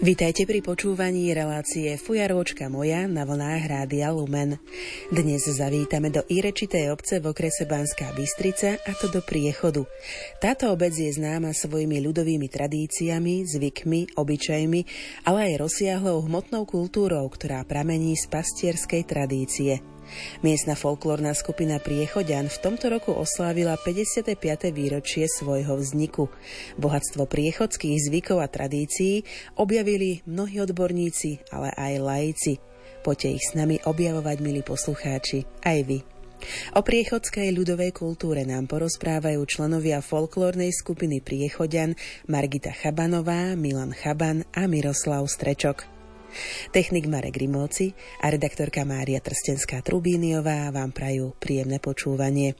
Vitajte pri počúvaní relácie Fujaročka moja na vlnách Rádia Lumen. Dnes zavítame do Irečitej obce v okrese Banská Bystrica a to do Priechodu. Táto obec je známa svojimi ľudovými tradíciami, zvykmi, obyčajmi, ale aj rozsiahlou hmotnou kultúrou, ktorá pramení z pastierskej tradície. Miestna folklórna skupina Priechodian v tomto roku oslávila 55. výročie svojho vzniku. Bohatstvo priechodských zvykov a tradícií objavili mnohí odborníci, ale aj laici. Poďte ich s nami objavovať, milí poslucháči, aj vy. O priechodskej ľudovej kultúre nám porozprávajú členovia folklórnej skupiny Priechodian Margita Chabanová, Milan Chaban a Miroslav Strečok. Technik Marek Grimovci a redaktorka Mária Trstenská-Trubíniová vám prajú príjemné počúvanie.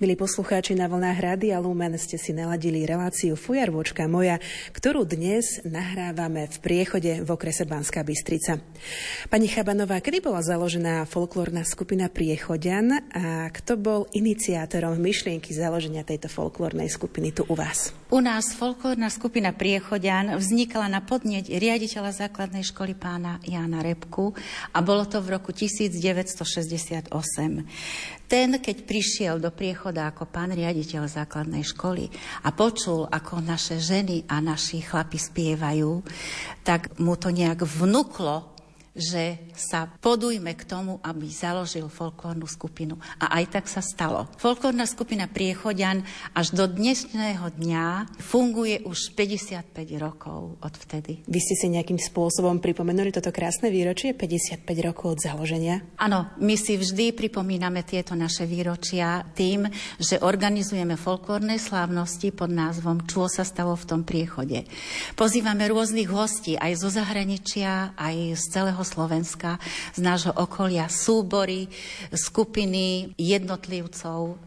Milí poslucháči na vlnách Rádia Lumen ste si naladili reláciu Fujarvočka moja, ktorú dnes nahrávame v priechode v okrese Banská Bystrica. Pani Chabanová, kedy bola založená folklórna skupina Priechodian a kto bol iniciátorom myšlienky založenia tejto folklórnej skupiny tu u vás? U nás folklórna skupina Priechodian vznikala na podnieť riaditeľa základnej školy pána Jána Repku a bolo to v roku 1968. Ten, keď prišiel do priechoda ako pán riaditeľ základnej školy a počul, ako naše ženy a naši chlapi spievajú, tak mu to nejak vnúklo že sa podujme k tomu, aby založil folklórnu skupinu. A aj tak sa stalo. Folklórna skupina Priechodian až do dnešného dňa funguje už 55 rokov od vtedy. Vy ste si nejakým spôsobom pripomenuli toto krásne výročie, 55 rokov od založenia? Áno, my si vždy pripomíname tieto naše výročia tým, že organizujeme folklórne slávnosti pod názvom Čo sa stalo v tom priechode. Pozývame rôznych hostí aj zo zahraničia, aj z celého celého Slovenska, z nášho okolia, súbory, skupiny jednotlivcov.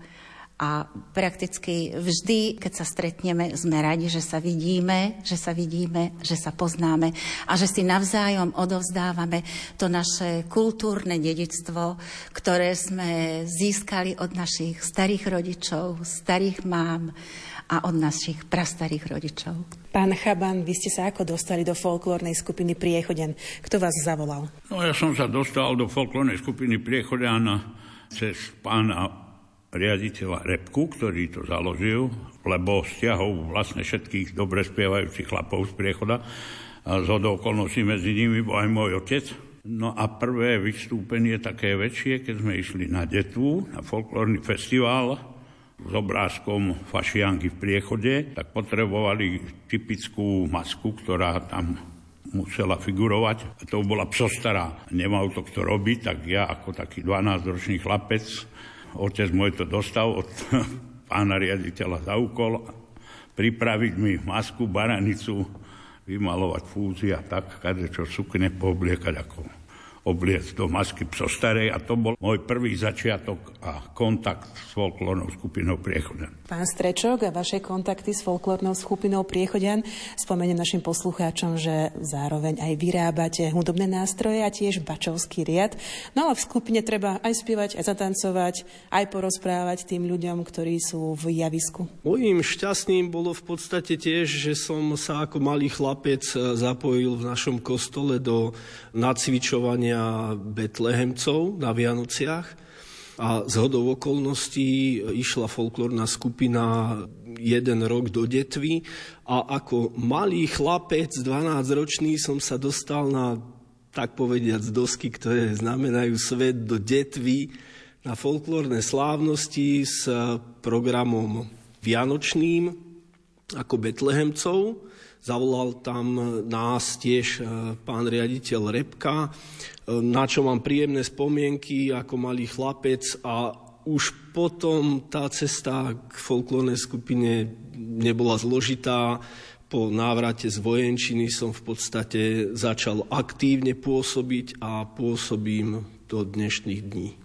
A prakticky vždy, keď sa stretneme, sme radi, že sa vidíme, že sa vidíme, že sa poznáme a že si navzájom odovzdávame to naše kultúrne dedictvo, ktoré sme získali od našich starých rodičov, starých mám a od našich prastarých rodičov. Pán Chaban, vy ste sa ako dostali do folklórnej skupiny Priechoden? Kto vás zavolal? No ja som sa dostal do folklórnej skupiny Priechoden cez pána riaditeľa Repku, ktorý to založil, lebo stiahol vlastne všetkých dobre spievajúcich chlapov z Priechoda a z okolností medzi nimi bol aj môj otec. No a prvé vystúpenie také väčšie, keď sme išli na Detvu, na folklórny festival, s obrázkom fašianky v priechode, tak potrebovali typickú masku, ktorá tam musela figurovať. A to bola psostará. Nemal to kto robiť, tak ja ako taký 12-ročný chlapec, otec môj to dostal od pána riaditeľa za úkol, pripraviť mi masku, baranicu, vymalovať fúzi a tak, kade čo sukne poobliekať ako obliec do masky psostarej a to bol môj prvý začiatok a kontakt s folklórnou skupinou Priechodan. Pán Strečok a vaše kontakty s folklórnou skupinou Priechodian spomeniem našim poslucháčom, že zároveň aj vyrábate hudobné nástroje a tiež bačovský riad. No ale v skupine treba aj spievať, aj zatancovať, aj porozprávať tým ľuďom, ktorí sú v javisku. Mojím šťastným bolo v podstate tiež, že som sa ako malý chlapec zapojil v našom kostole do nacvičovania Betlehemcov na Vianociach a z hodov okolností išla folklórna skupina jeden rok do detvy a ako malý chlapec, 12-ročný, som sa dostal na, tak povediac, dosky, ktoré znamenajú svet do detvy, na folklórne slávnosti s programom Vianočným ako Betlehemcov. Zavolal tam nás tiež pán riaditeľ Repka na čo mám príjemné spomienky ako malý chlapec a už potom tá cesta k folklórnej skupine nebola zložitá. Po návrate z vojenčiny som v podstate začal aktívne pôsobiť a pôsobím do dnešných dní.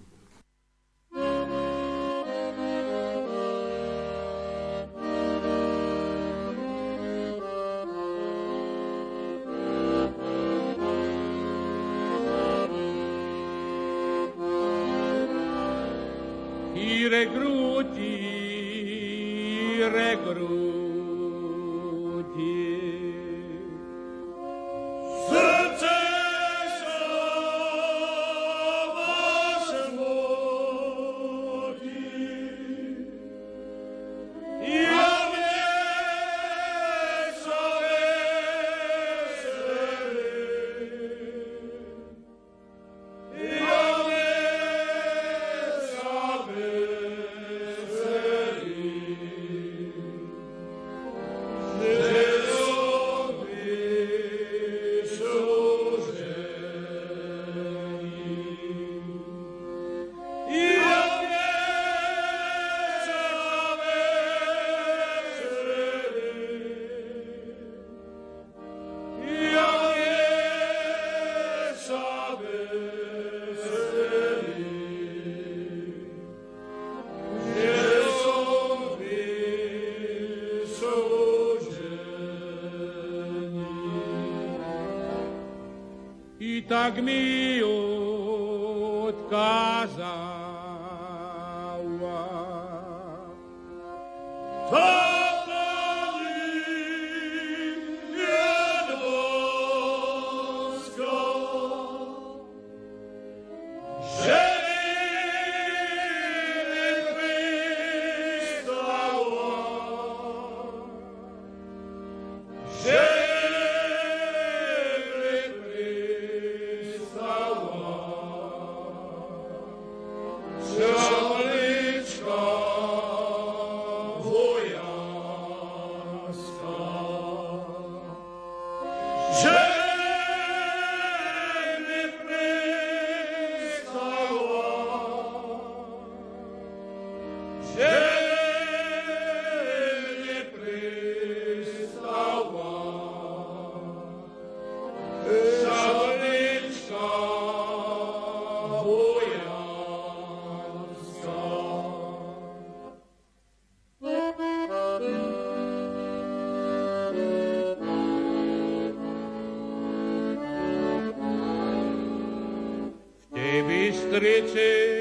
andrece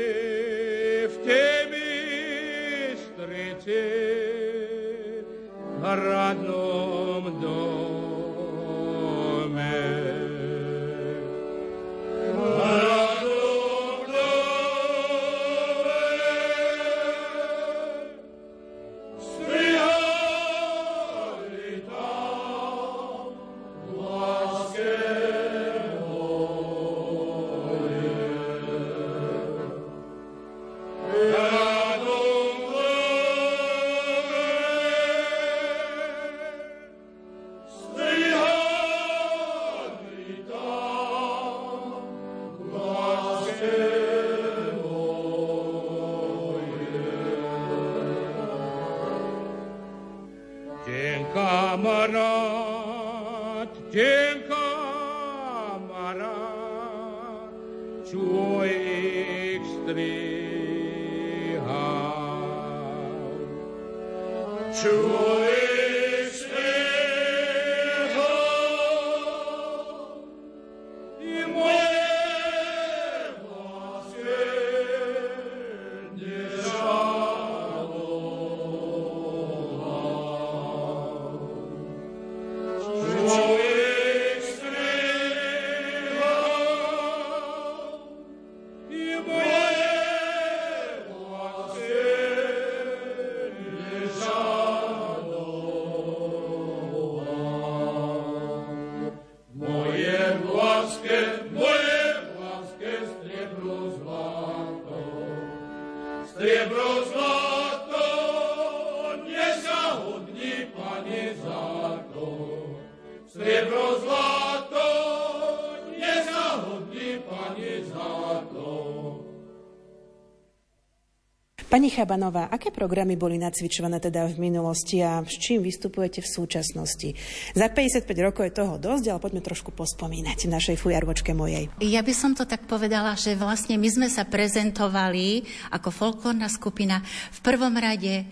Pani Chabanová, aké programy boli nacvičované teda v minulosti a s čím vystupujete v súčasnosti? Za 55 rokov je toho dosť, ale poďme trošku pospomínať v našej fujarvočke mojej. Ja by som to tak povedala, že vlastne my sme sa prezentovali ako folklórna skupina v prvom rade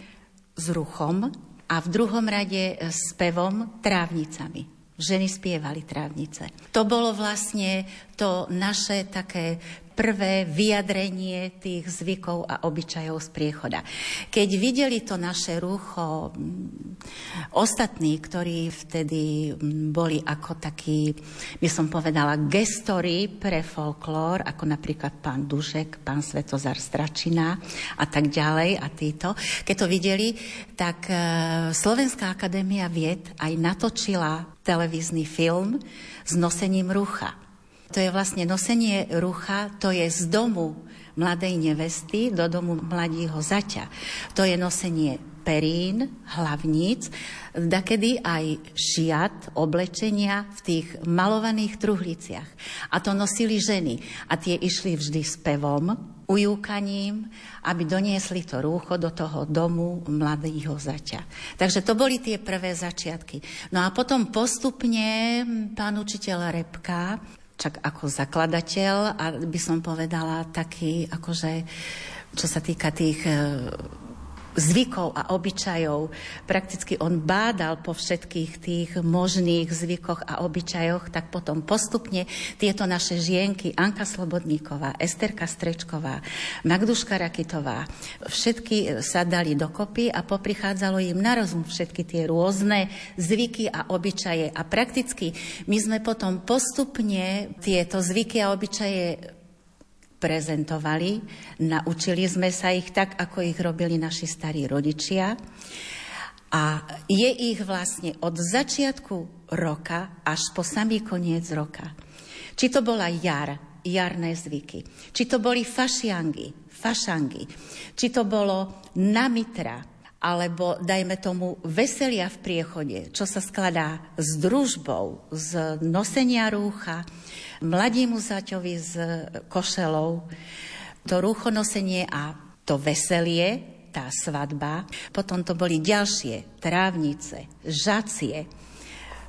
s ruchom a v druhom rade s pevom trávnicami ženy spievali trávnice. To bolo vlastne to naše také prvé vyjadrenie tých zvykov a obyčajov z priechoda. Keď videli to naše rucho mm, ostatní, ktorí vtedy mm, boli ako takí, by som povedala, gestori pre folklór, ako napríklad pán Dušek, pán Svetozar Stračina a tak ďalej a títo, keď to videli, tak e, Slovenská akadémia vied aj natočila televízny film s nosením rucha. To je vlastne nosenie rucha, to je z domu mladej nevesty do domu mladího zaťa. To je nosenie perín, hlavníc, dakedy aj šiat, oblečenia v tých malovaných truhliciach. A to nosili ženy. A tie išli vždy s pevom, ujúkaním, aby doniesli to rúcho do toho domu mladého zaťa. Takže to boli tie prvé začiatky. No a potom postupne pán učiteľ Repka čak ako zakladateľ a by som povedala taký, akože, čo sa týka tých e, zvykov a obyčajov. Prakticky on bádal po všetkých tých možných zvykoch a obyčajoch, tak potom postupne tieto naše žienky, Anka Slobodníková, Esterka Strečková, Magduška Rakitová, všetky sa dali dokopy a poprichádzalo im na rozum všetky tie rôzne zvyky a obyčaje. A prakticky my sme potom postupne tieto zvyky a obyčaje prezentovali. Naučili sme sa ich tak, ako ich robili naši starí rodičia. A je ich vlastne od začiatku roka až po samý koniec roka. Či to bola jar, jarné zvyky, či to boli fašiangy, fašangy, či to bolo namitra, alebo dajme tomu veselia v priechode, čo sa skladá s družbou, z nosenia rúcha, mladímu zaťovi s košelou, to rúchonosenie a to veselie, tá svadba. Potom to boli ďalšie trávnice, žacie,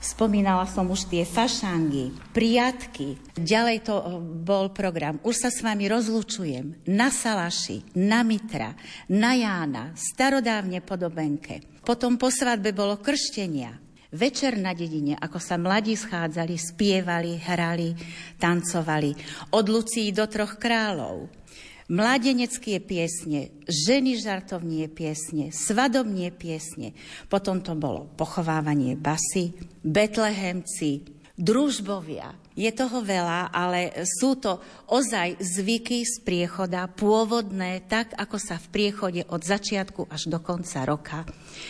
Spomínala som už tie fašangy, priatky. Ďalej to bol program. Už sa s vami rozlučujem. Na Salaši, na Mitra, na Jána, starodávne podobenke. Potom po svadbe bolo krštenia, Večer na dedine, ako sa mladí schádzali, spievali, hrali, tancovali. Od Lucii do troch kráľov. Mladenecké piesne, ženy žartovnie piesne, svadobnie piesne. Potom to bolo pochovávanie basy, betlehemci, družbovia, je toho veľa, ale sú to ozaj zvyky z priechoda, pôvodné, tak ako sa v priechode od začiatku až do konca roka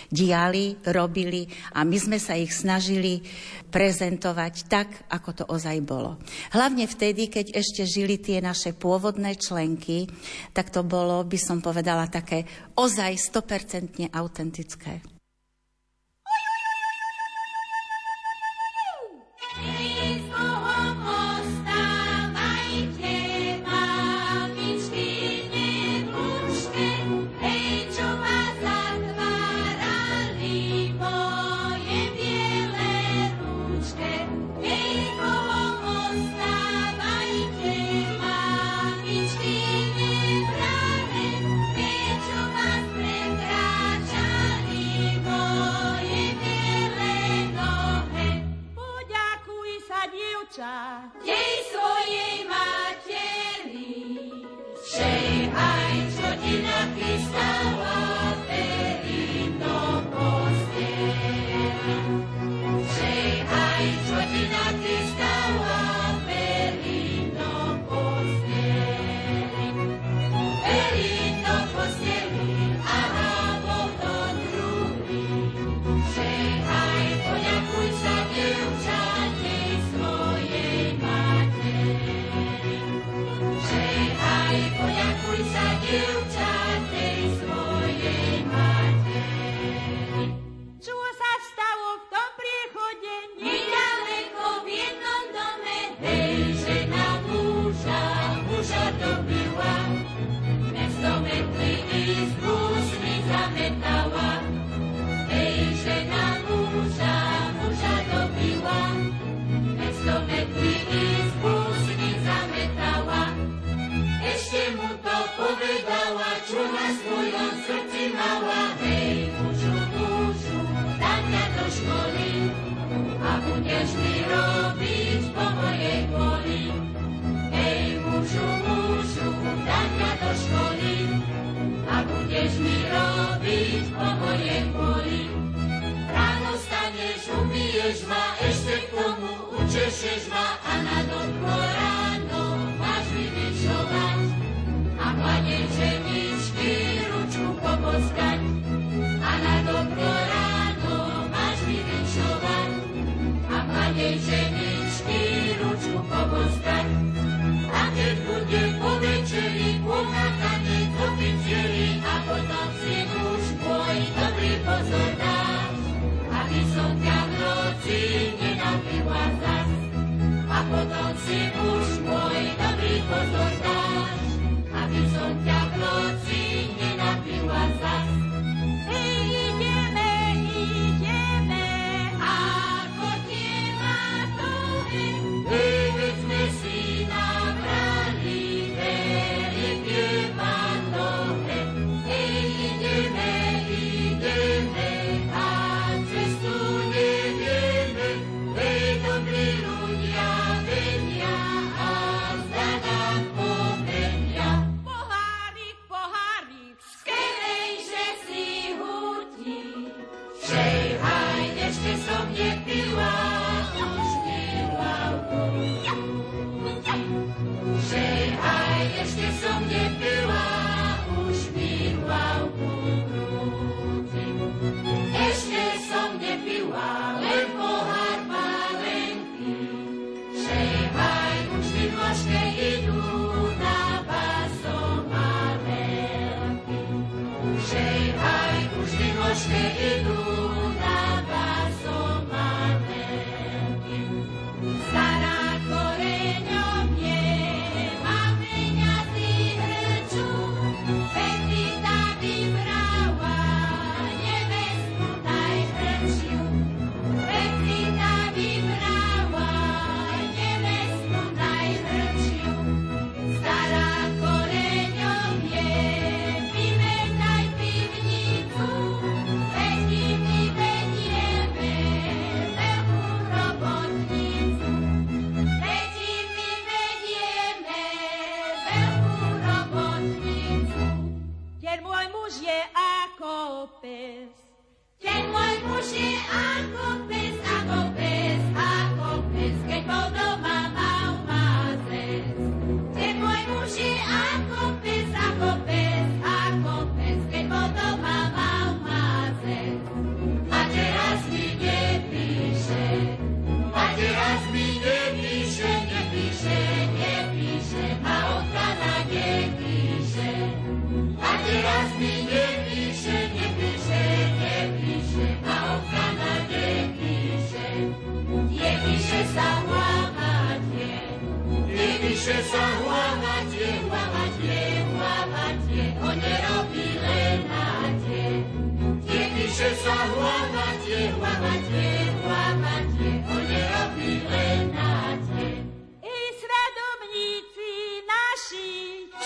diali, robili a my sme sa ich snažili prezentovať tak, ako to ozaj bolo. Hlavne vtedy, keď ešte žili tie naše pôvodné členky, tak to bolo, by som povedala, také ozaj 100% autentické.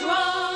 Čo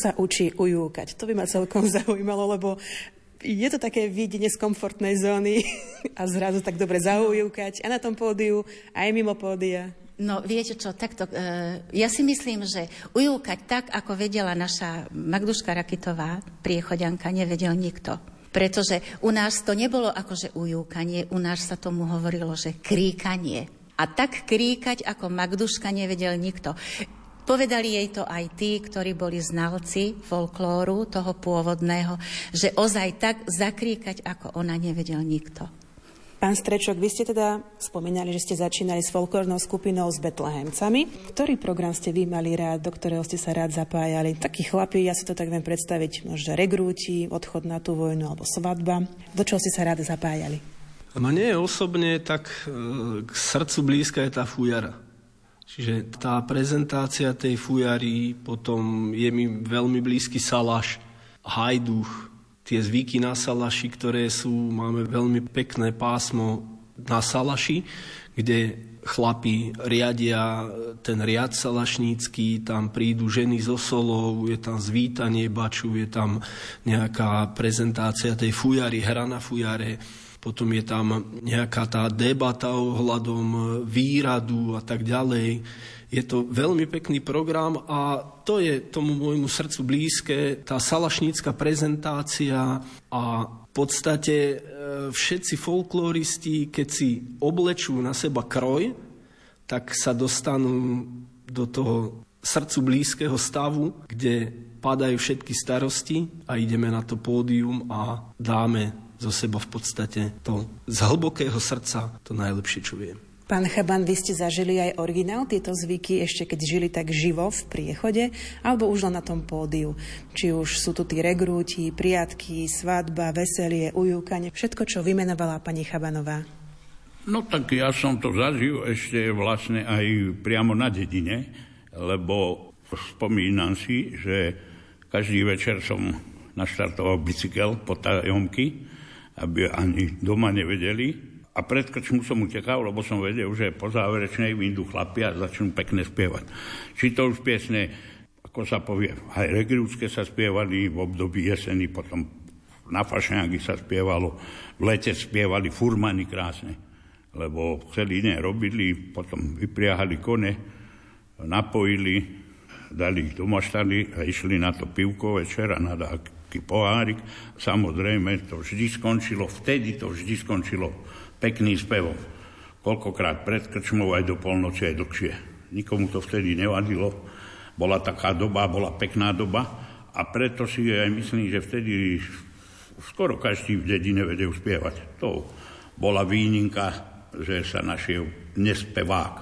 sa učí ujúkať? To by ma celkom zaujímalo, lebo je to také videnie z komfortnej zóny a zrazu tak dobre zaujúkať a na tom pódiu, aj mimo pódia. No viete čo, takto, e, ja si myslím, že ujúkať tak, ako vedela naša Magduška Rakitová, priechoďanka, nevedel nikto. Pretože u nás to nebolo akože ujúkanie, u nás sa tomu hovorilo, že kríkanie. A tak kríkať ako Magduška nevedel nikto. Povedali jej to aj tí, ktorí boli znalci folklóru, toho pôvodného, že ozaj tak zakríkať, ako ona nevedel nikto. Pán Strečok, vy ste teda spomínali, že ste začínali s folklórnou skupinou s Betlehemcami. Ktorý program ste vy mali rád, do ktorého ste sa rád zapájali? Takí chlapí, ja si to tak viem predstaviť, možno regrúti, odchod na tú vojnu alebo svadba. Do čoho ste sa rád zapájali? No nie osobne, tak e, k srdcu blízka je tá fujara. Čiže tá prezentácia tej fujary, potom je mi veľmi blízky salaš, hajduch, tie zvyky na salaši, ktoré sú, máme veľmi pekné pásmo na salaši, kde chlapi riadia ten riad salašnícky, tam prídu ženy so solou, je tam zvítanie baču, je tam nejaká prezentácia tej fujary, hra na fujare, potom je tam nejaká tá debata ohľadom výradu a tak ďalej. Je to veľmi pekný program a to je tomu môjmu srdcu blízke, tá salašnícka prezentácia a v podstate e, všetci folkloristi, keď si oblečú na seba kroj, tak sa dostanú do toho srdcu blízkeho stavu, kde padajú všetky starosti a ideme na to pódium a dáme zo seba v podstate to z hlbokého srdca to najlepšie, čo viem. Pán Chaban, vy ste zažili aj originál tieto zvyky, ešte keď žili tak živo v priechode, alebo už len na tom pódiu. Či už sú tu tí regrúti, priatky, svadba, veselie, ujúkanie, všetko, čo vymenovala pani Chabanová. No tak ja som to zažil ešte vlastne aj priamo na dedine, lebo spomínam si, že každý večer som naštartoval bicykel po tajomky, aby ani doma nevedeli, a pred krčmu som utekal, lebo som vedel, že po záverečnej vyjdú chlapi a začnú pekne spievať. Či to už piesne, ako sa povie, aj regrúcké sa spievali v období jeseny, potom na fašňáky sa spievalo, v lete spievali furmany krásne, lebo celý deň robili, potom vypriahali kone, napojili, dali ich do maštany a išli na to pivko večera na taký pohárik. Samozrejme, to vždy skončilo, vtedy to vždy skončilo pekným spevom. Koľkokrát pred krčmou aj do polnoci, aj dlhšie. Nikomu to vtedy nevadilo. Bola taká doba, bola pekná doba a preto si aj myslím, že vtedy skoro každý v dedine vedel spievať. To bola výnimka, že sa našiel nespevák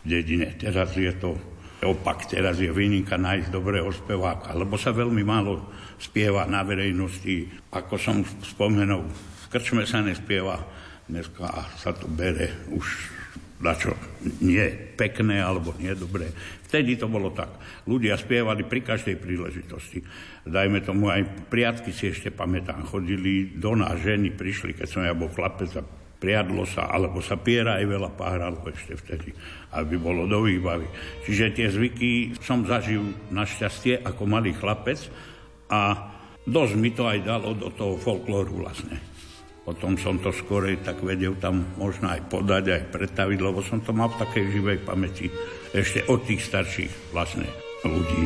v dedine. Teraz je to opak, teraz je výnimka nájsť dobrého speváka, lebo sa veľmi málo spieva na verejnosti. Ako som spomenul, v krčme sa nespieva, Dneska sa to bere už na čo nie pekné alebo nie dobré. Vtedy to bolo tak. Ľudia spievali pri každej príležitosti. Dajme tomu aj priatky si ešte pamätám. Chodili do nás ženy, prišli, keď som ja bol chlapec a priadlo sa, alebo sa piera aj veľa páhralo ešte vtedy, aby bolo do výbavy. Čiže tie zvyky som zažil našťastie ako malý chlapec a dosť mi to aj dalo do toho folklóru vlastne. Potom som to skorej tak vedel tam možno aj podať, aj predstaviť, lebo som to mal v takej živej pamäti ešte od tých starších vlastne ľudí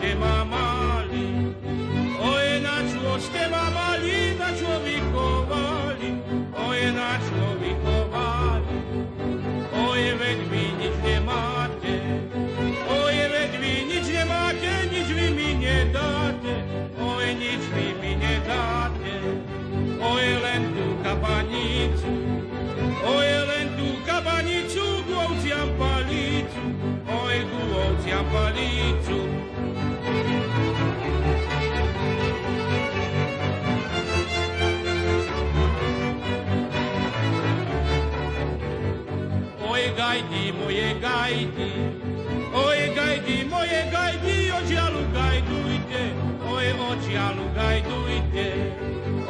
tema mali, oje na člo tema mali, na človekovali, oje na človekovali, oje veď vy nič nemáte, oje veď vy nič nemáte, nič vy mi nedáte, oje nič vy mi nedáte, oje len tú kabanicu, oje len tú kabanicu, glovciam palicu, oje glovciam palicu. moje gajdy. Oj, gajdy, moje gajdy, očialu gajdujte, oj, očialu gajdujte.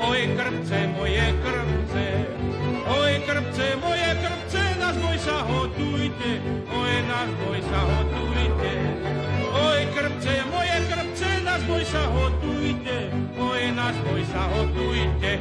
Oj, krpce, moje krpce, oj, krpce, moje krpce, náš boj sa hodujte, oj, náš boj sa hodujte. Oj, krpce, moje krpce, náš boj sa hodujte, oj, náš boj sa hodujte.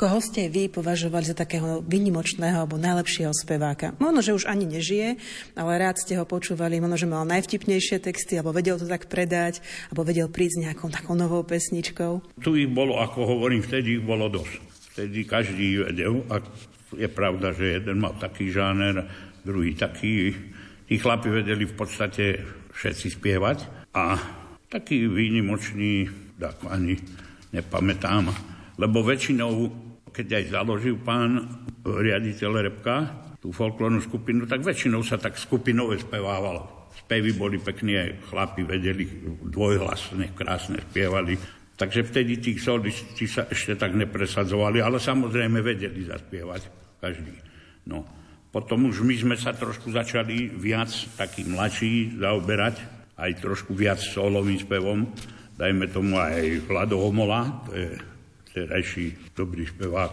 Koho ste vy považovali za takého vynimočného alebo najlepšieho speváka? Možno, že už ani nežije, ale rád ste ho počúvali, možno, že mal najvtipnejšie texty, alebo vedel to tak predať, alebo vedel prísť s nejakou takou novou pesničkou. Tu ich bolo, ako hovorím, vtedy ich bolo dosť. Vtedy každý vedel a je pravda, že jeden mal taký žáner, druhý taký. Tí chlapi vedeli v podstate všetci spievať a taký výnimočný, tak ani nepamätám, lebo väčšinou keď aj založil pán riaditeľ Repka tú folklórnu skupinu, tak väčšinou sa tak skupinové spevávalo. Spevy boli pekné, chlapi vedeli dvojhlasne, krásne spievali. Takže vtedy tí solisti sa ešte tak nepresadzovali, ale samozrejme vedeli zaspievať každý. No. Potom už my sme sa trošku začali viac taký mladší zaoberať, aj trošku viac solovým spevom. Dajme tomu aj Vlado Homola, to je terajší dobrý spevák,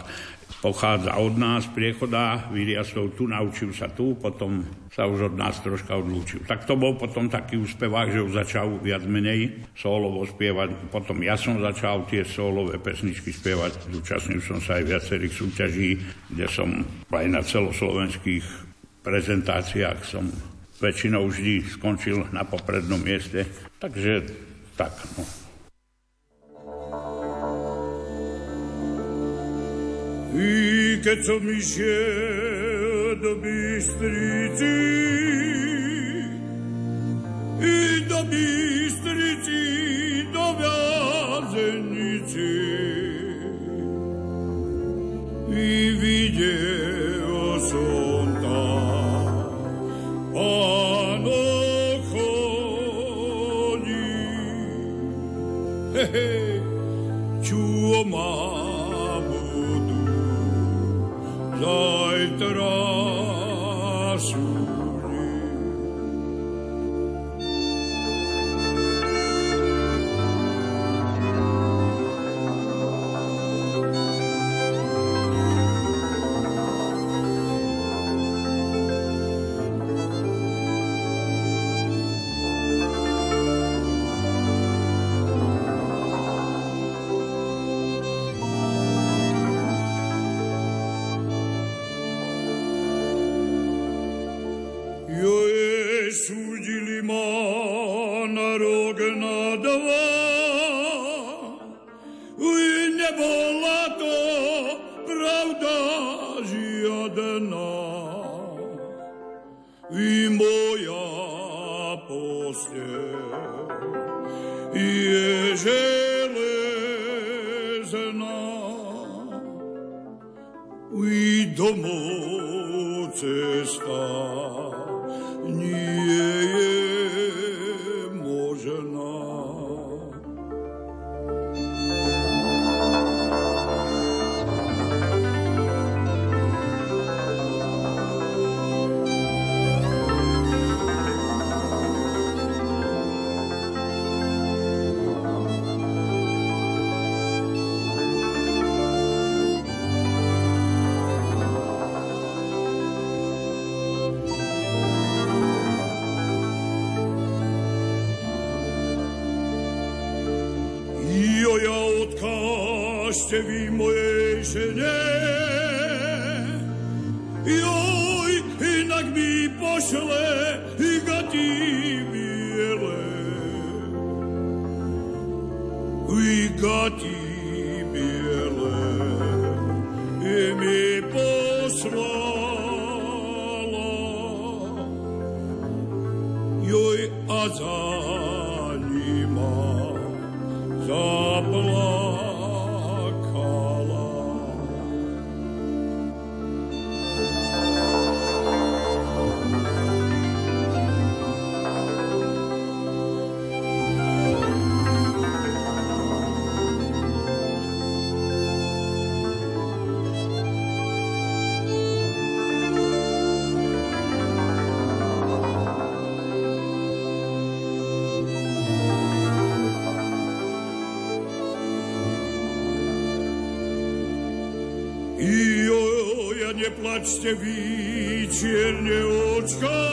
pochádza od nás, priechoda, vyriastol tu, naučil sa tu, potom sa už od nás troška odlúčil. Tak to bol potom taký úspevák, že už začal viac menej solovo spievať. Potom ja som začal tie solové pesničky spievať. Zúčastnil som sa aj viacerých súťaží, kde som aj na celoslovenských prezentáciách som väčšinou vždy skončil na poprednom mieste. Takže tak, no. I keď som išiel do Bystrici, i do Bystrici, neplačte vy, čierne očka.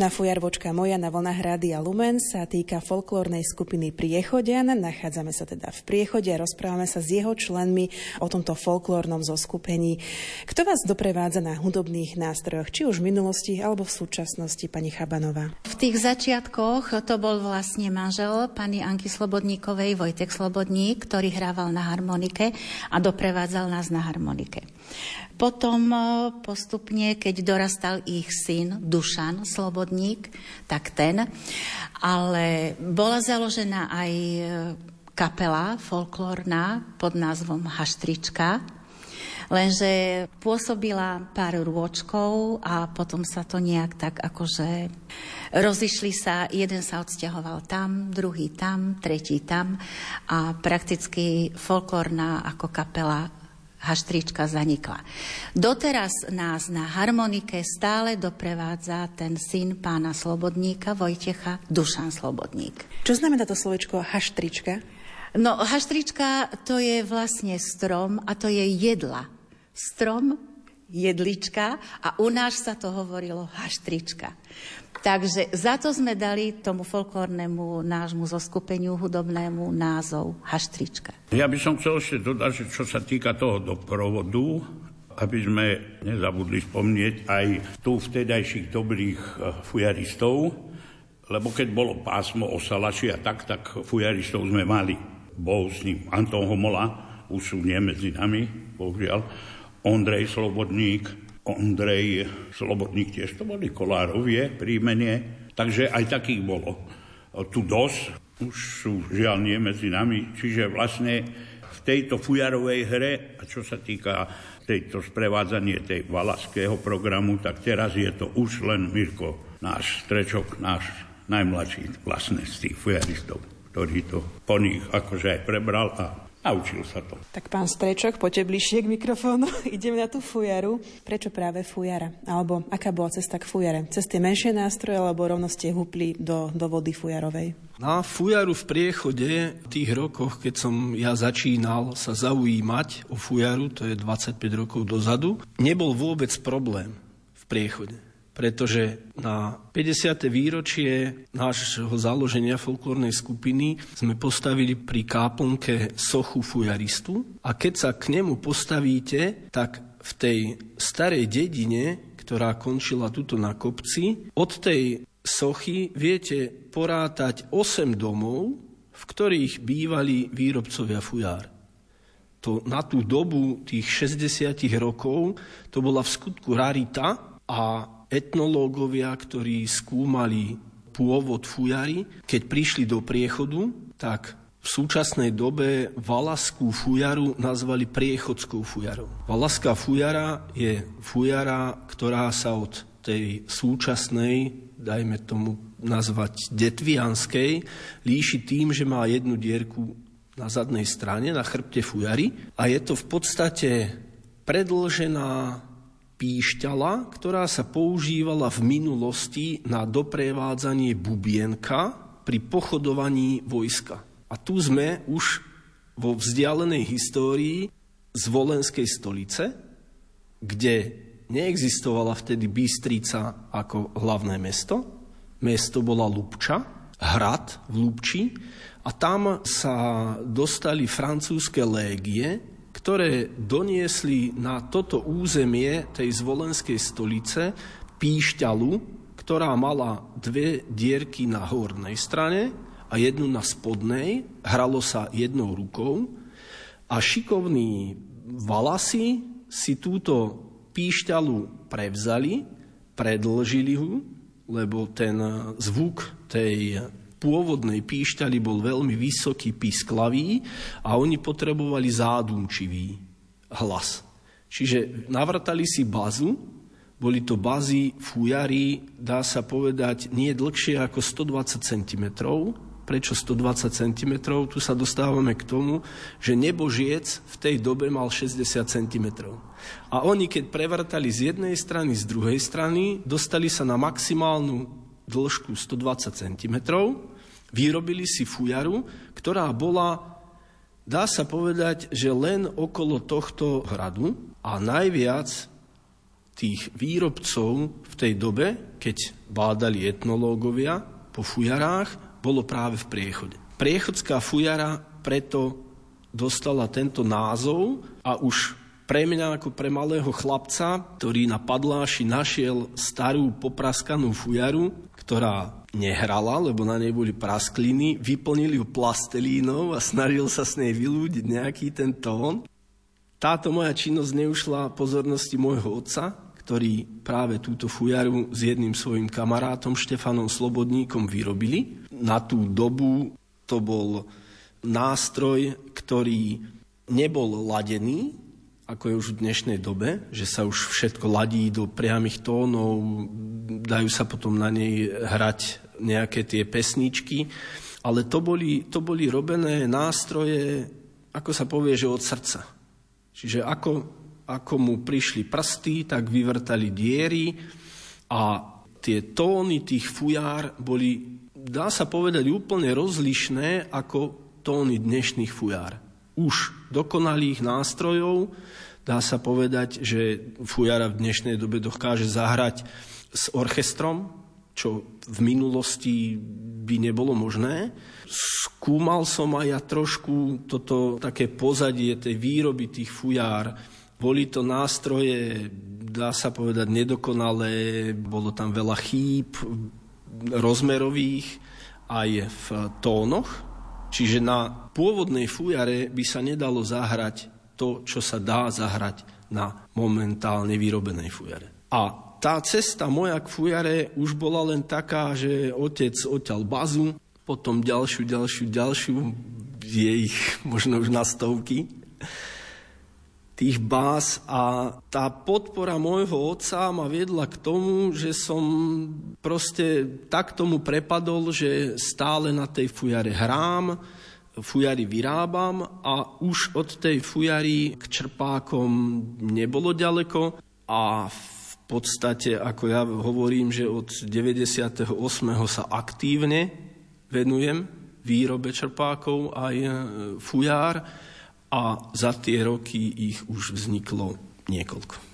Dnešná fujarvočka moja na vlnách Rádia Lumen sa týka folklórnej skupiny Priechodian. Nachádzame sa teda v Priechode a rozprávame sa s jeho členmi o tomto folklórnom zoskupení. Kto vás doprevádza na hudobných nástrojoch, či už v minulosti alebo v súčasnosti, pani Chabanová? V tých začiatkoch to bol vlastne manžel pani Anky Slobodníkovej, Vojtek Slobodník, ktorý hrával na harmonike a doprevádzal nás na harmonike. Potom e, postupne, keď dorastal ich syn Dušan Slobodník, tak ten, ale bola založená aj e, kapela folklórna pod názvom Haštrička, lenže pôsobila pár rôčkov a potom sa to nejak tak akože rozišli sa, jeden sa odsťahoval tam, druhý tam, tretí tam. A prakticky folklórna ako kapela haštrička zanikla. Doteraz nás na harmonike stále doprevádza ten syn pána Slobodníka, Vojtecha, Dušan Slobodník. Čo znamená to slovečko haštrička? No, haštrička to je vlastne strom a to je jedla. Strom, jedlička a u nás sa to hovorilo haštrička. Takže za to sme dali tomu folklórnemu nášmu zoskupeniu hudobnému názov Haštrička. Ja by som chcel ešte dodať, že čo sa týka toho doprovodu, aby sme nezabudli spomnieť aj tu vtedajších dobrých eh, fujaristov, lebo keď bolo pásmo o Salači a tak, tak fujaristov sme mali. Bol s ním Anton Homola, už sú nie medzi nami, bohužiaľ, Ondrej Slobodník, Ondrej Slobodník tiež to boli Kolárovie, príjmenie, takže aj takých bolo. Tu dosť, už sú žiaľ nie medzi nami, čiže vlastne v tejto fujarovej hre, a čo sa týka tejto sprevádzanie tej valaského programu, tak teraz je to už len Mirko, náš strečok, náš najmladší vlastne z tých fujaristov, ktorý to po nich akože aj prebral a Naučil sa to. Tak pán Strečok, poďte bližšie k mikrofónu. Ideme na tú fujaru. Prečo práve fujara? Alebo aká bola cesta k fujare? Cez tie menšie nástroje, alebo rovno ste hupli do, do vody fujarovej? Na fujaru v priechode v tých rokoch, keď som ja začínal sa zaujímať o fujaru, to je 25 rokov dozadu, nebol vôbec problém v priechode pretože na 50. výročie nášho založenia folklórnej skupiny sme postavili pri káplnke sochu fujaristu a keď sa k nemu postavíte, tak v tej starej dedine, ktorá končila tuto na kopci, od tej sochy viete porátať 8 domov, v ktorých bývali výrobcovia fujár. To na tú dobu tých 60 rokov to bola v skutku rarita a etnológovia, ktorí skúmali pôvod fujary, keď prišli do priechodu, tak v súčasnej dobe valaskú fujaru nazvali priechodskou fujarou. Valaská fujara je fujara, ktorá sa od tej súčasnej, dajme tomu nazvať detvianskej, líši tým, že má jednu dierku na zadnej strane, na chrbte fujary a je to v podstate predlžená píšťala, ktorá sa používala v minulosti na doprevádzanie bubienka pri pochodovaní vojska. A tu sme už vo vzdialenej histórii z Volenskej stolice, kde neexistovala vtedy Bystrica ako hlavné mesto. Mesto bola Lubča, hrad v Lubči a tam sa dostali francúzske légie, ktoré doniesli na toto územie tej zvolenskej stolice píšťalu, ktorá mala dve dierky na hornej strane a jednu na spodnej, hralo sa jednou rukou. A šikovní valasi si túto píšťalu prevzali, predlžili ho, lebo ten zvuk tej pôvodnej píšťali bol veľmi vysoký, písklavý a oni potrebovali zádumčivý hlas. Čiže navrtali si bazu, boli to bazy fujary, dá sa povedať, nie dlhšie ako 120 cm. Prečo 120 cm? Tu sa dostávame k tomu, že nebožiec v tej dobe mal 60 cm. A oni, keď prevrtali z jednej strany, z druhej strany, dostali sa na maximálnu dĺžku 120 cm, vyrobili si fujaru, ktorá bola, dá sa povedať, že len okolo tohto hradu a najviac tých výrobcov v tej dobe, keď bádali etnológovia po fujarách, bolo práve v priechode. Priechodská fujara preto dostala tento názov a už pre mňa ako pre malého chlapca, ktorý na padláši našiel starú popraskanú fujaru, ktorá nehrala, lebo na nej boli praskliny, vyplnili ju plastelínou a snažil sa s nej vylúdiť nejaký ten tón. Táto moja činnosť neušla pozornosti môjho otca, ktorí práve túto fujaru s jedným svojim kamarátom Štefanom Slobodníkom vyrobili. Na tú dobu to bol nástroj, ktorý nebol ladený, ako je už v dnešnej dobe, že sa už všetko ladí do priamých tónov, dajú sa potom na nej hrať nejaké tie pesničky, ale to boli, to boli robené nástroje, ako sa povie, že od srdca. Čiže ako ako mu prišli prsty, tak vyvrtali diery a tie tóny tých fujár boli, dá sa povedať, úplne rozlišné ako tóny dnešných fujár. Už dokonalých nástrojov, dá sa povedať, že fujara v dnešnej dobe dokáže zahrať s orchestrom, čo v minulosti by nebolo možné. Skúmal som aj ja trošku toto také pozadie tej výroby tých fujár, boli to nástroje, dá sa povedať, nedokonalé, bolo tam veľa chýb rozmerových aj v tónoch, čiže na pôvodnej fujare by sa nedalo zahrať to, čo sa dá zahrať na momentálne vyrobenej fujare. A tá cesta moja k fujare už bola len taká, že otec odťal bazu, potom ďalšiu, ďalšiu, ďalšiu, je ich možno už na stovky tých bás a tá podpora môjho otca ma viedla k tomu, že som proste tak tomu prepadol, že stále na tej fujare hrám, fujary vyrábam a už od tej fujary k čerpákom nebolo ďaleko a v podstate, ako ja hovorím, že od 98. sa aktívne venujem výrobe čerpákov aj fujár a za tie roky ich už vzniklo niekoľko.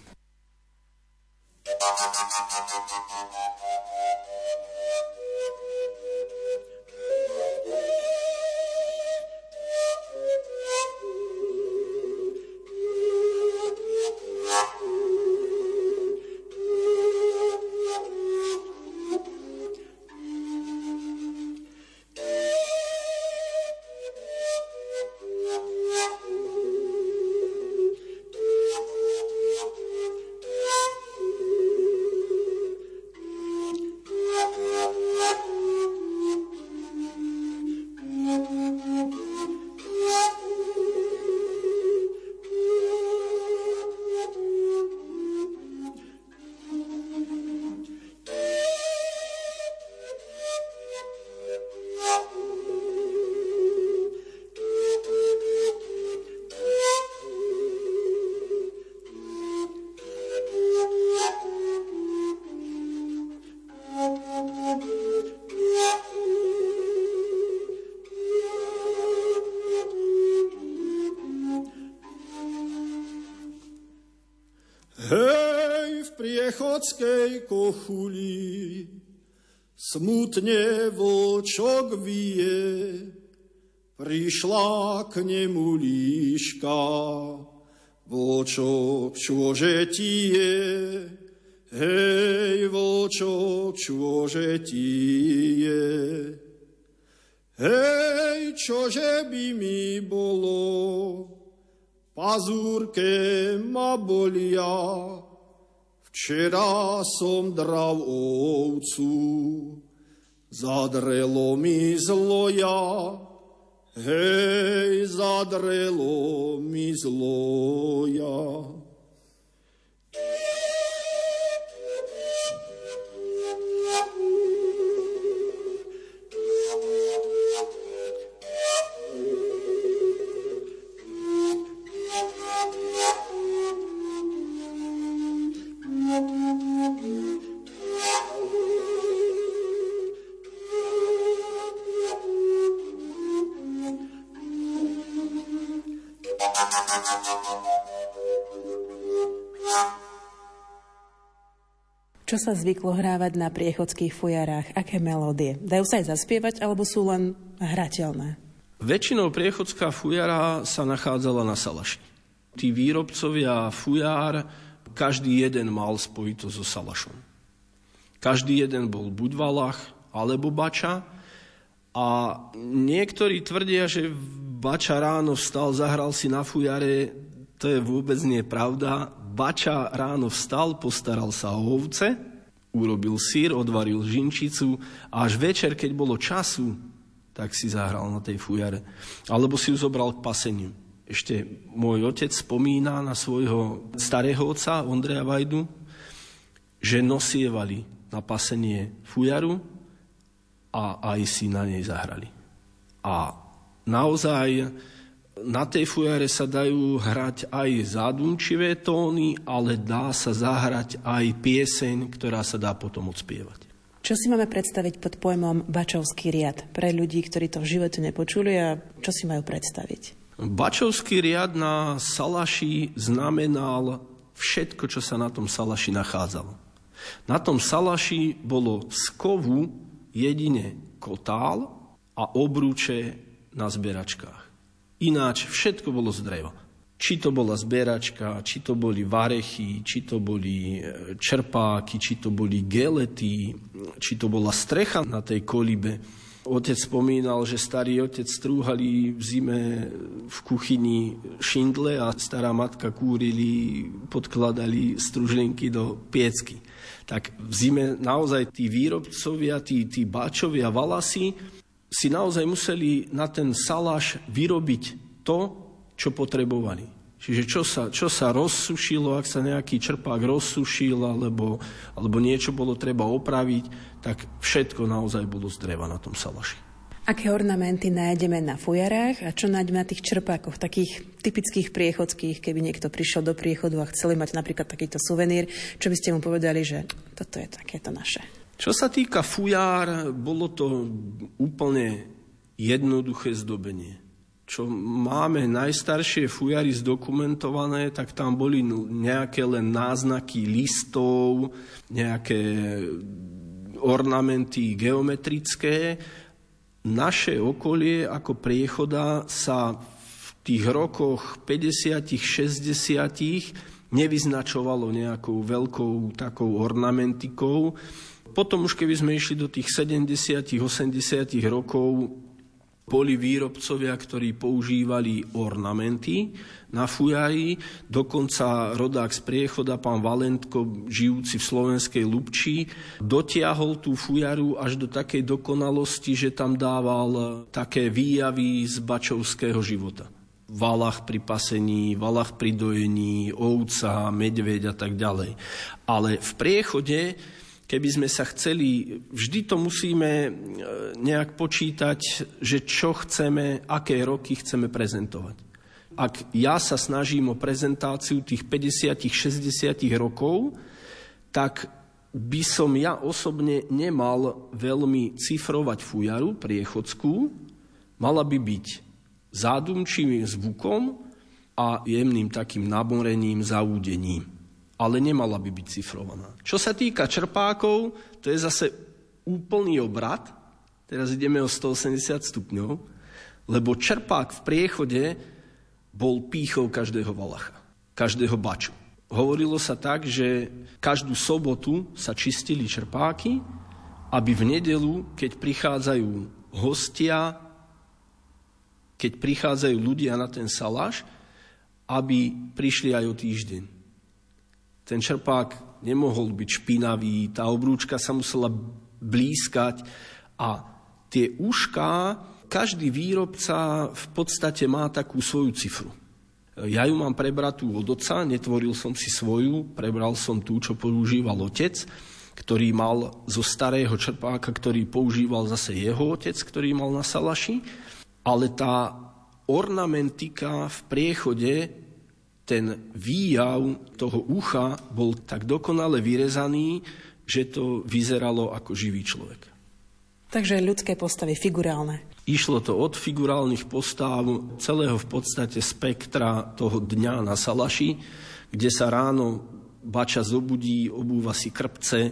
Smutne vočok vie, prišla k nemu líška, vočok, čože ti je, hej, vočok, čože ti je. Hej, čože by mi bolo, pazúrke ma bolia, Včera som drav ovcu, zadrelo mi zloja, hej, zadrelo mi zloja. Čo sa zvyklo hrávať na priechodských fujarách? Aké melódie? Dajú sa aj zaspievať, alebo sú len hrateľné? Väčšinou priechodská fujara sa nachádzala na Salaši. Tí výrobcovia fujár, každý jeden mal spojito so Salašom. Každý jeden bol buď Valach, alebo Bača. A niektorí tvrdia, že Bača ráno vstal, zahral si na fujare. To je vôbec nie pravda. Bača ráno vstal, postaral sa o ovce, urobil sír, odvaril žinčicu a až večer, keď bolo času, tak si zahral na tej fujare. Alebo si ju zobral k paseniu. Ešte môj otec spomína na svojho starého otca, Ondreja Vajdu, že nosievali na pasenie fujaru a aj si na nej zahrali. A naozaj na tej fujare sa dajú hrať aj zádumčivé tóny, ale dá sa zahrať aj pieseň, ktorá sa dá potom odspievať. Čo si máme predstaviť pod pojmom Bačovský riad pre ľudí, ktorí to v živote nepočuli a čo si majú predstaviť? Bačovský riad na Salaši znamenal všetko, čo sa na tom Salaši nachádzalo. Na tom Salaši bolo z kovu jedine kotál a obrúče na zberačkách. Ináč všetko bolo z dreva. Či to bola zberačka, či to boli varechy, či to boli e, čerpáky, či to boli gelety, či to bola strecha na tej kolibe. Otec spomínal, že starý otec strúhali v zime v kuchyni šindle a stará matka kúrili, podkladali stružlinky do piecky. Tak v zime naozaj tí výrobcovia, tí, tí báčovia, valasy si naozaj museli na ten saláš vyrobiť to, čo potrebovali. Čiže čo sa, čo sa rozsušilo, ak sa nejaký čerpák rozsušil alebo, alebo niečo bolo treba opraviť, tak všetko naozaj bolo z dreva na tom salaši. Aké ornamenty nájdeme na fujarách a čo nájdeme na tých čerpákoch, takých typických priechodských, keby niekto prišiel do priechodu a chceli mať napríklad takýto suvenír, čo by ste mu povedali, že toto je takéto naše? Čo sa týka fujár, bolo to úplne jednoduché zdobenie. Čo máme najstaršie fujary zdokumentované, tak tam boli nejaké len náznaky listov, nejaké ornamenty geometrické. Naše okolie ako priechoda sa v tých rokoch 50 60 nevyznačovalo nejakou veľkou takou ornamentikou potom už keby sme išli do tých 70 80 rokov, boli výrobcovia, ktorí používali ornamenty na fujaji. Dokonca rodák z priechoda, pán Valentko, žijúci v slovenskej Lubči, dotiahol tú fujaru až do takej dokonalosti, že tam dával také výjavy z bačovského života. Valach pri pasení, valach pri dojení, ovca, medveď a tak ďalej. Ale v priechode keby sme sa chceli, vždy to musíme e, nejak počítať, že čo chceme, aké roky chceme prezentovať. Ak ja sa snažím o prezentáciu tých 50-60 rokov, tak by som ja osobne nemal veľmi cifrovať fujaru priechodskú, mala by byť zádumčivým zvukom a jemným takým naborením, zaúdením ale nemala by byť cifrovaná. Čo sa týka čerpákov, to je zase úplný obrad. Teraz ideme o 180 stupňov, lebo čerpák v priechode bol pýchou každého valacha, každého baču. Hovorilo sa tak, že každú sobotu sa čistili čerpáky, aby v nedelu, keď prichádzajú hostia, keď prichádzajú ľudia na ten saláš, aby prišli aj o týždeň Ten čerpák nemohol byť špinavý, tá obrúčka sa musela blízkať a tie ušká, každý výrobca v podstate má takú svoju cifru. Ja ju mám prebratú od oca, netvoril som si svoju, prebral som tú, čo používal otec, ktorý mal zo starého čerpáka, ktorý používal zase jeho otec, ktorý mal na Salaši. Ale tá ornamentika v priechode ten výjav toho ucha bol tak dokonale vyrezaný, že to vyzeralo ako živý človek. Takže ľudské postavy, figurálne. Išlo to od figurálnych postáv celého v podstate spektra toho dňa na Salaši, kde sa ráno bača zobudí, obúva si krpce,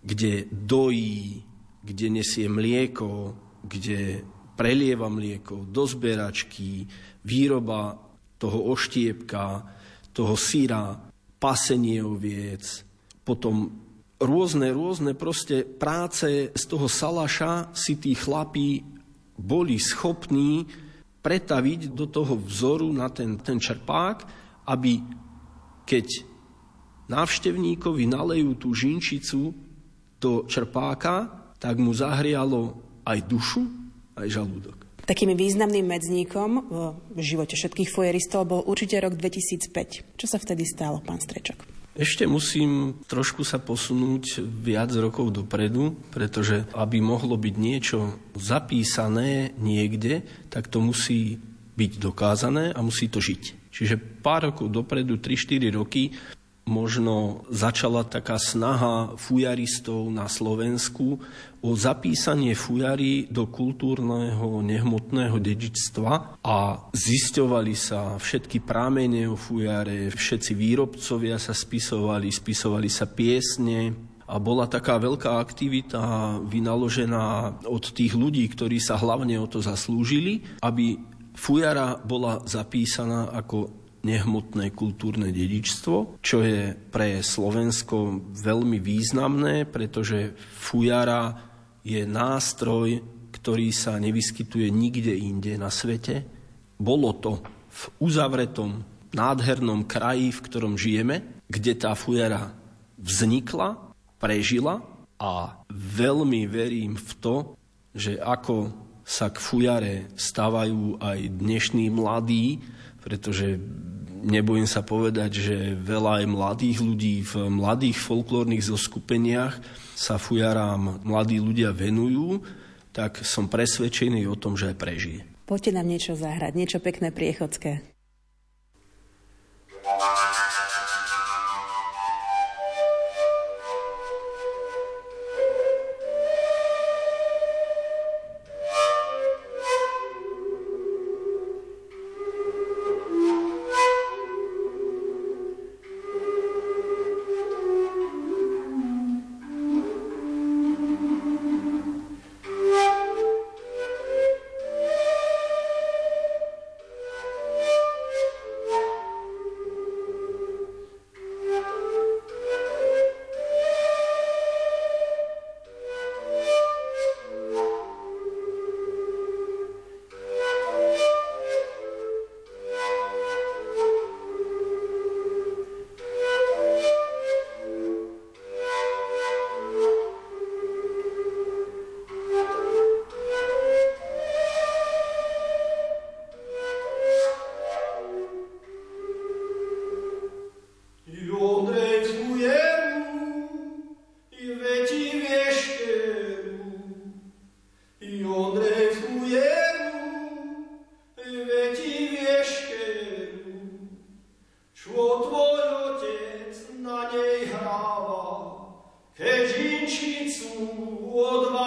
kde dojí, kde nesie mlieko, kde prelieva mlieko do zberačky, výroba toho oštiepka, toho syra, pasenie oviec, potom rôzne, rôzne proste práce z toho salaša si tí chlapí boli schopní pretaviť do toho vzoru na ten, ten čerpák, aby keď návštevníkovi nalejú tú žinčicu do čerpáka, tak mu zahrialo aj dušu, aj žalúdok. Takým významným medzníkom v živote všetkých fojeristov bol určite rok 2005. Čo sa vtedy stalo, pán Strečok? Ešte musím trošku sa posunúť viac rokov dopredu, pretože aby mohlo byť niečo zapísané niekde, tak to musí byť dokázané a musí to žiť. Čiže pár rokov dopredu, 3-4 roky, možno začala taká snaha fujaristov na Slovensku o zapísanie fujary do kultúrneho nehmotného dedičstva a zisťovali sa všetky prámene o fujare, všetci výrobcovia sa spisovali, spisovali sa piesne, a bola taká veľká aktivita vynaložená od tých ľudí, ktorí sa hlavne o to zaslúžili, aby fujara bola zapísaná ako nehmotné kultúrne dedičstvo, čo je pre Slovensko veľmi významné, pretože fujara je nástroj, ktorý sa nevyskytuje nikde inde na svete. Bolo to v uzavretom, nádhernom kraji, v ktorom žijeme, kde tá fujara vznikla, prežila a veľmi verím v to, že ako sa k fujare stávajú aj dnešní mladí, pretože nebojím sa povedať, že veľa aj mladých ľudí v mladých folklórnych zoskupeniach sa fujarám mladí ľudia venujú, tak som presvedčený o tom, že aj prežije. Poďte nám niečo zahrať, niečo pekné priechodské. Rádio tvoj otec na nej hráva, keď inčicu odváža.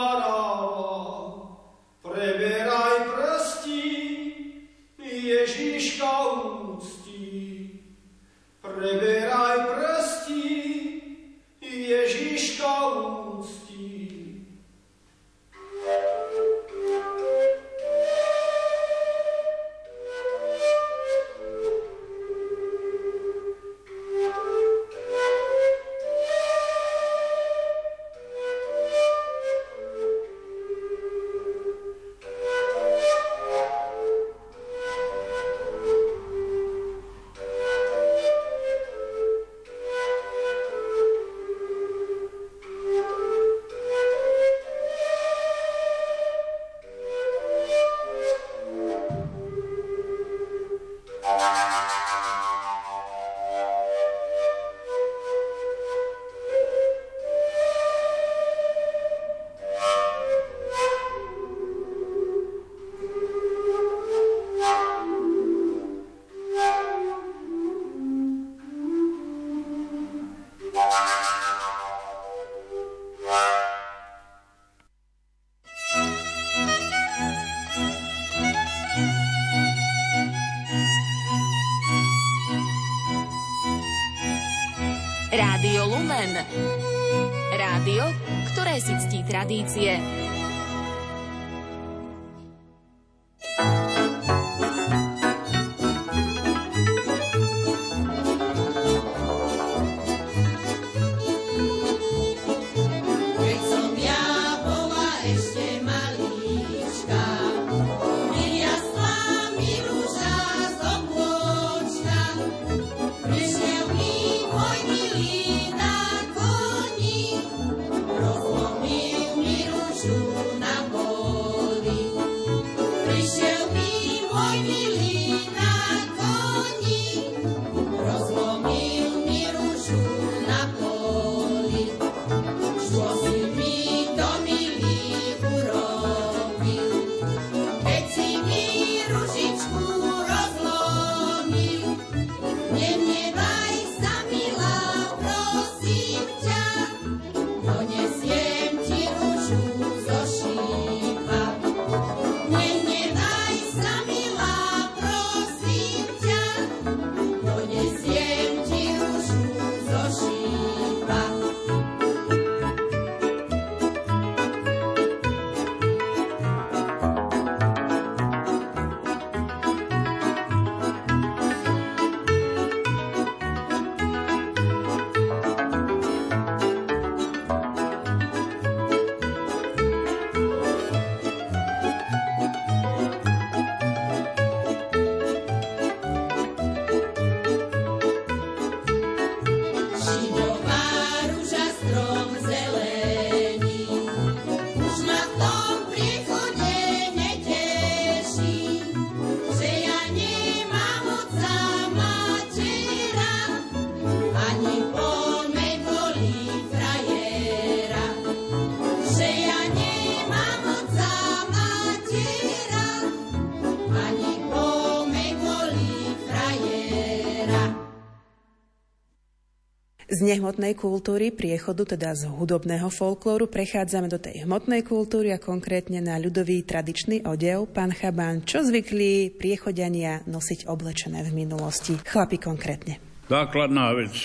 Nehmotnej kultúry priechodu, teda z hudobného folklóru, prechádzame do tej hmotnej kultúry a konkrétne na ľudový tradičný odev. Pán Chabán, čo zvykli priechodania nosiť oblečené v minulosti? Chlapi konkrétne. Základná vec,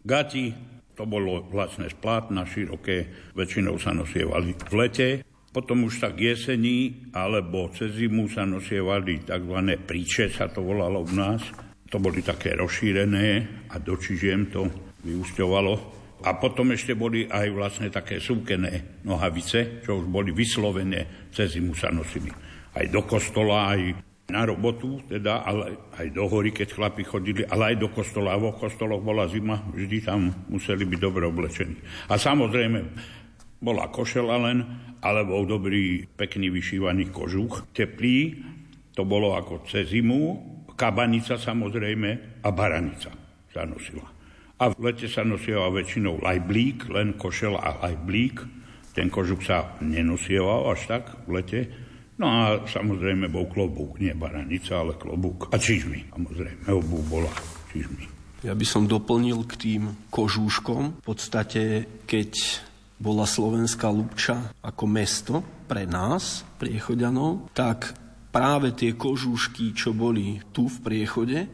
gati, to bolo vlastne z plátna, široké, väčšinou sa nosievali v lete. Potom už tak jesení alebo cez zimu sa nosievali tzv. príče, sa to volalo u nás. To boli také rozšírené a do čižiem to vyúšťovalo. A potom ešte boli aj vlastne také súkené nohavice, čo už boli vyslovené, cez zimu sa nosili. Aj do kostola, aj na robotu, teda, ale aj do hory, keď chlapi chodili, ale aj do kostola. A vo kostoloch bola zima, vždy tam museli byť dobre oblečení. A samozrejme, bola košela len, alebo dobrý, pekný vyšívaný kožuch, teplý, to bolo ako cez zimu, kabanica samozrejme a baranica sa nosila. A v lete sa nosila väčšinou lajblík, len košel a lajblík. Ten kožuk sa nenosieval až tak v lete. No a samozrejme bol klobúk, nie baranica, ale klobúk. A čižmy, samozrejme, obú bola čižmy. Ja by som doplnil k tým kožúškom. V podstate, keď bola Slovenská Lubča ako mesto pre nás, priechoďanov, tak práve tie kožúšky, čo boli tu v priechode,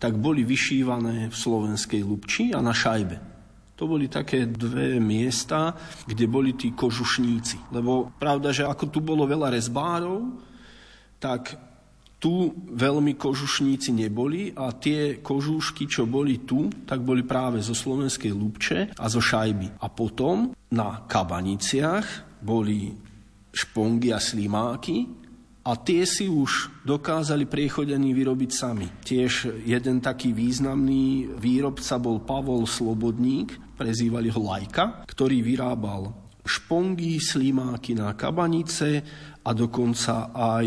tak boli vyšívané v slovenskej Lubči a na šajbe. To boli také dve miesta, kde boli tí kožušníci. Lebo pravda, že ako tu bolo veľa rezbárov, tak tu veľmi kožušníci neboli a tie kožúšky, čo boli tu, tak boli práve zo slovenskej Lubče a zo šajby. A potom na kabaniciach boli špongy a slimáky, a tie si už dokázali priechodení vyrobiť sami. Tiež jeden taký významný výrobca bol Pavol Slobodník, prezývali ho Lajka, ktorý vyrábal špongy, slimáky na kabanice a dokonca aj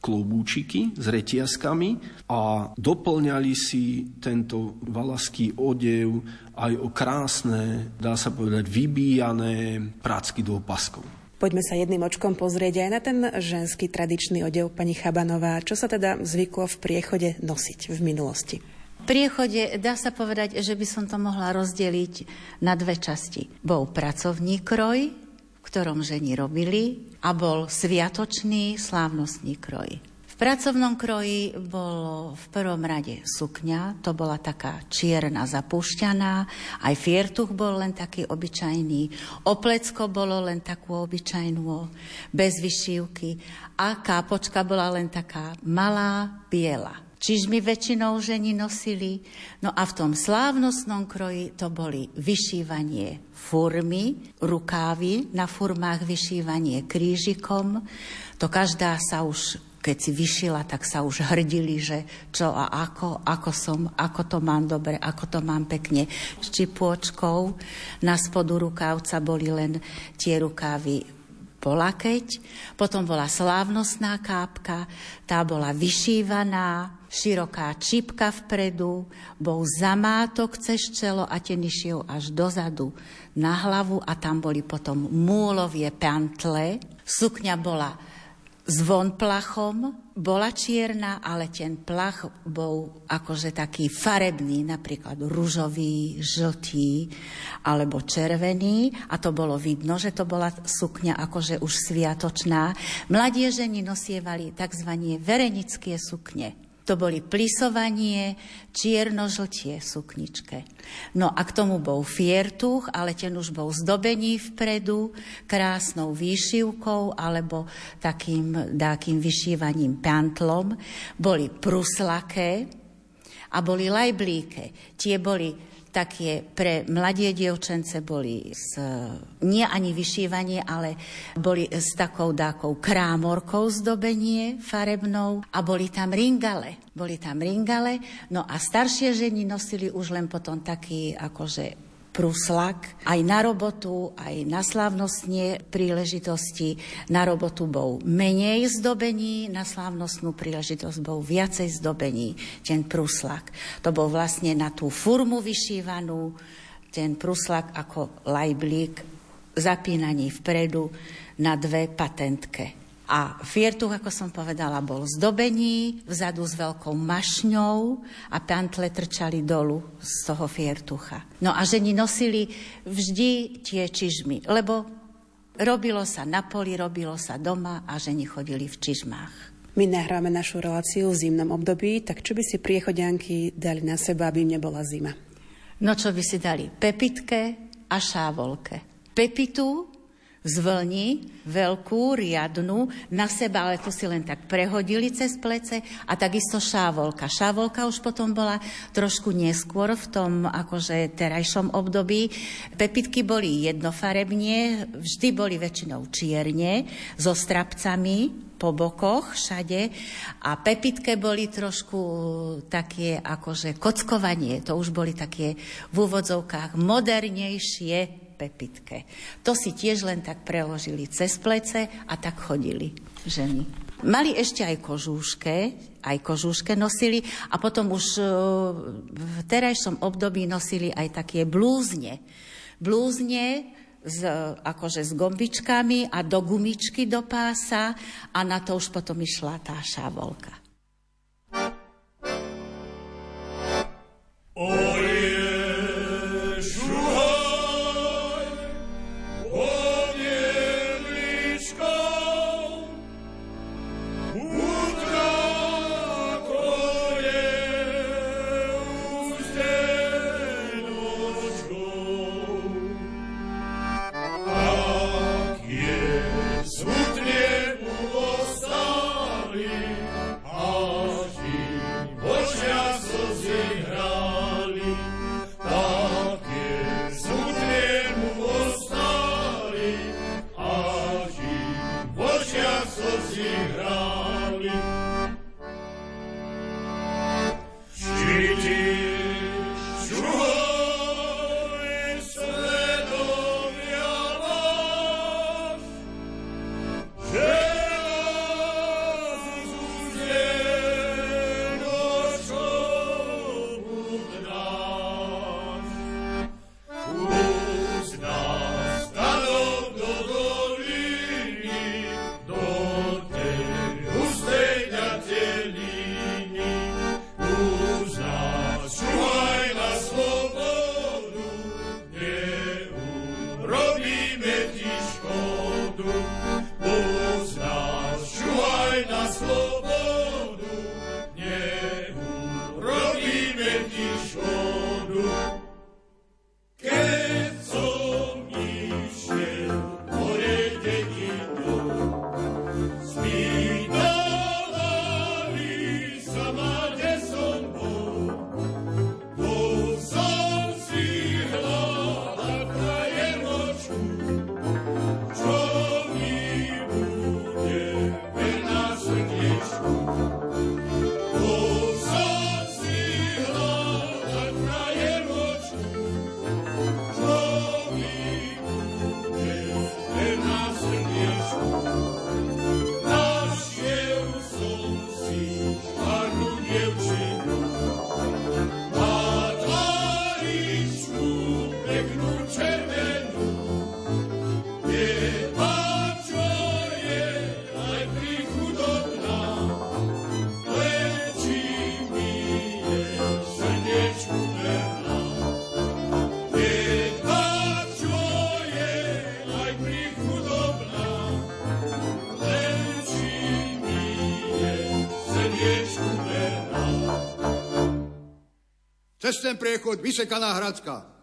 klobúčiky s reťazkami a doplňali si tento valaský odev aj o krásne, dá sa povedať, vybíjané prácky do opaskov. Poďme sa jedným očkom pozrieť aj na ten ženský tradičný odev pani Chabanová. Čo sa teda zvyklo v priechode nosiť v minulosti? V priechode dá sa povedať, že by som to mohla rozdeliť na dve časti. Bol pracovný kroj, v ktorom ženy robili, a bol sviatočný slávnostný kroj. Pracovnom kroji bolo v prvom rade sukňa, to bola taká čierna zapúšťaná, aj fiertuch bol len taký obyčajný, oplecko bolo len takú obyčajnú, bez vyšívky a kápočka bola len taká malá, biela. Čižmy väčšinou ženi nosili. No a v tom slávnostnom kroji to boli vyšívanie furmy, rukávy, na furmách vyšívanie krížikom. To každá sa už keď si vyšila, tak sa už hrdili, že čo a ako, ako som, ako to mám dobre, ako to mám pekne. S čipôčkou na spodu rukávca boli len tie rukávy polakeť, potom bola slávnostná kápka, tá bola vyšívaná, široká čipka vpredu, bol zamátok cez čelo a ten išiel až dozadu na hlavu a tam boli potom múlovie pantle. Sukňa bola zvon plachom, bola čierna, ale ten plach bol akože taký farebný, napríklad ružový, žltý alebo červený a to bolo vidno, že to bola sukňa akože už sviatočná. Mladie ženy nosievali tzv. verenické sukne. To boli plisovanie, čierno-žltie sukničke. No a k tomu bol fiertuch, ale ten už bol zdobený vpredu krásnou výšivkou alebo takým dákým vyšívaním pantlom. Boli pruslaké a boli lajblíke. Tie boli také pre mladie dievčence boli s, nie ani vyšívanie, ale boli s takou dákou krámorkou zdobenie farebnou a boli tam ringale. Boli tam ringale, no a staršie ženy nosili už len potom taký akože pruslak. Aj na robotu, aj na slávnostne príležitosti. Na robotu bol menej zdobení, na slávnostnú príležitosť bol viacej zdobení, ten pruslak. To bol vlastne na tú furmu vyšívanú, ten pruslak ako lajblík, zapínaný vpredu na dve patentke. A fiertuch, ako som povedala, bol zdobený, vzadu s veľkou mašňou a pantle trčali dolu z toho fiertucha. No a ženi nosili vždy tie čižmy, lebo robilo sa na poli, robilo sa doma a ženi chodili v čižmách. My nahráme našu reláciu v zimnom období, tak čo by si priechodianky dali na seba, aby im nebola zima? No čo by si dali? Pepitke a šávolke. Pepitu z vlny, veľkú, riadnu, na seba, ale to si len tak prehodili cez plece a takisto šávolka. Šávolka už potom bola trošku neskôr v tom akože terajšom období. Pepitky boli jednofarebne, vždy boli väčšinou čierne, so strapcami, po bokoch všade a pepitke boli trošku také akože kockovanie, to už boli také v úvodzovkách modernejšie Pepitke. To si tiež len tak preložili cez plece a tak chodili ženy. Mali ešte aj kožúške, aj kožúške nosili a potom už e, v terajšom období nosili aj také blúzne. Blúzne s, akože s gombičkami a do gumičky do pása a na to už potom išla tá šávolka. Oj, Cez ten priechod vysekaná Hradská.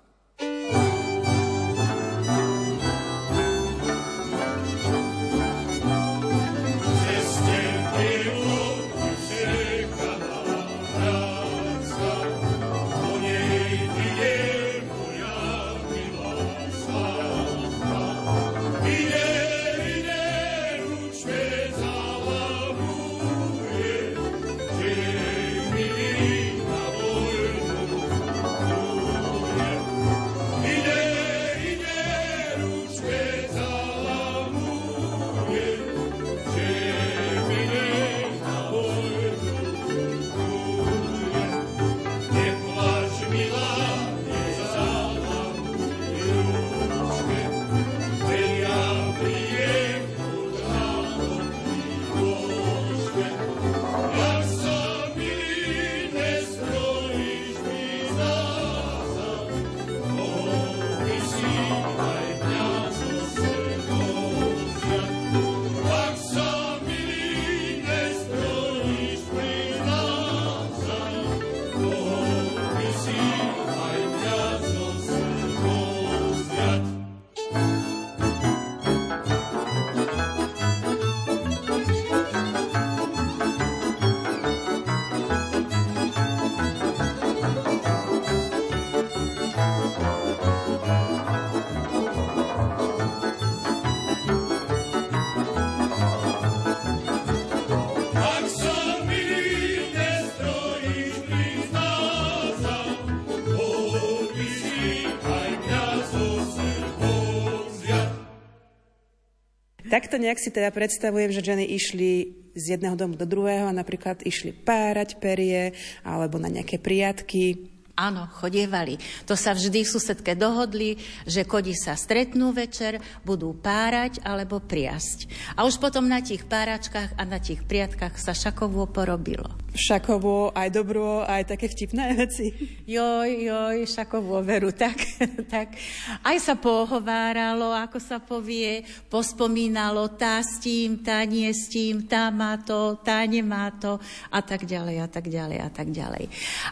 Takto nejak si teda predstavujem, že ženy išli z jedného domu do druhého a napríklad išli párať perie alebo na nejaké priatky. Áno, chodievali. To sa vždy v susedke dohodli, že kodi sa stretnú večer, budú párať alebo priasť. A už potom na tých páračkách a na tých priatkách sa šakovo porobilo. Šakovo, aj dobro, aj také vtipné veci. Joj, joj, šakovo veru, tak, tak. Aj sa pohováralo, ako sa povie, pospomínalo, tá s tým, tá nie s tým, tá má to, tá nemá to a tak ďalej a tak ďalej a tak ďalej.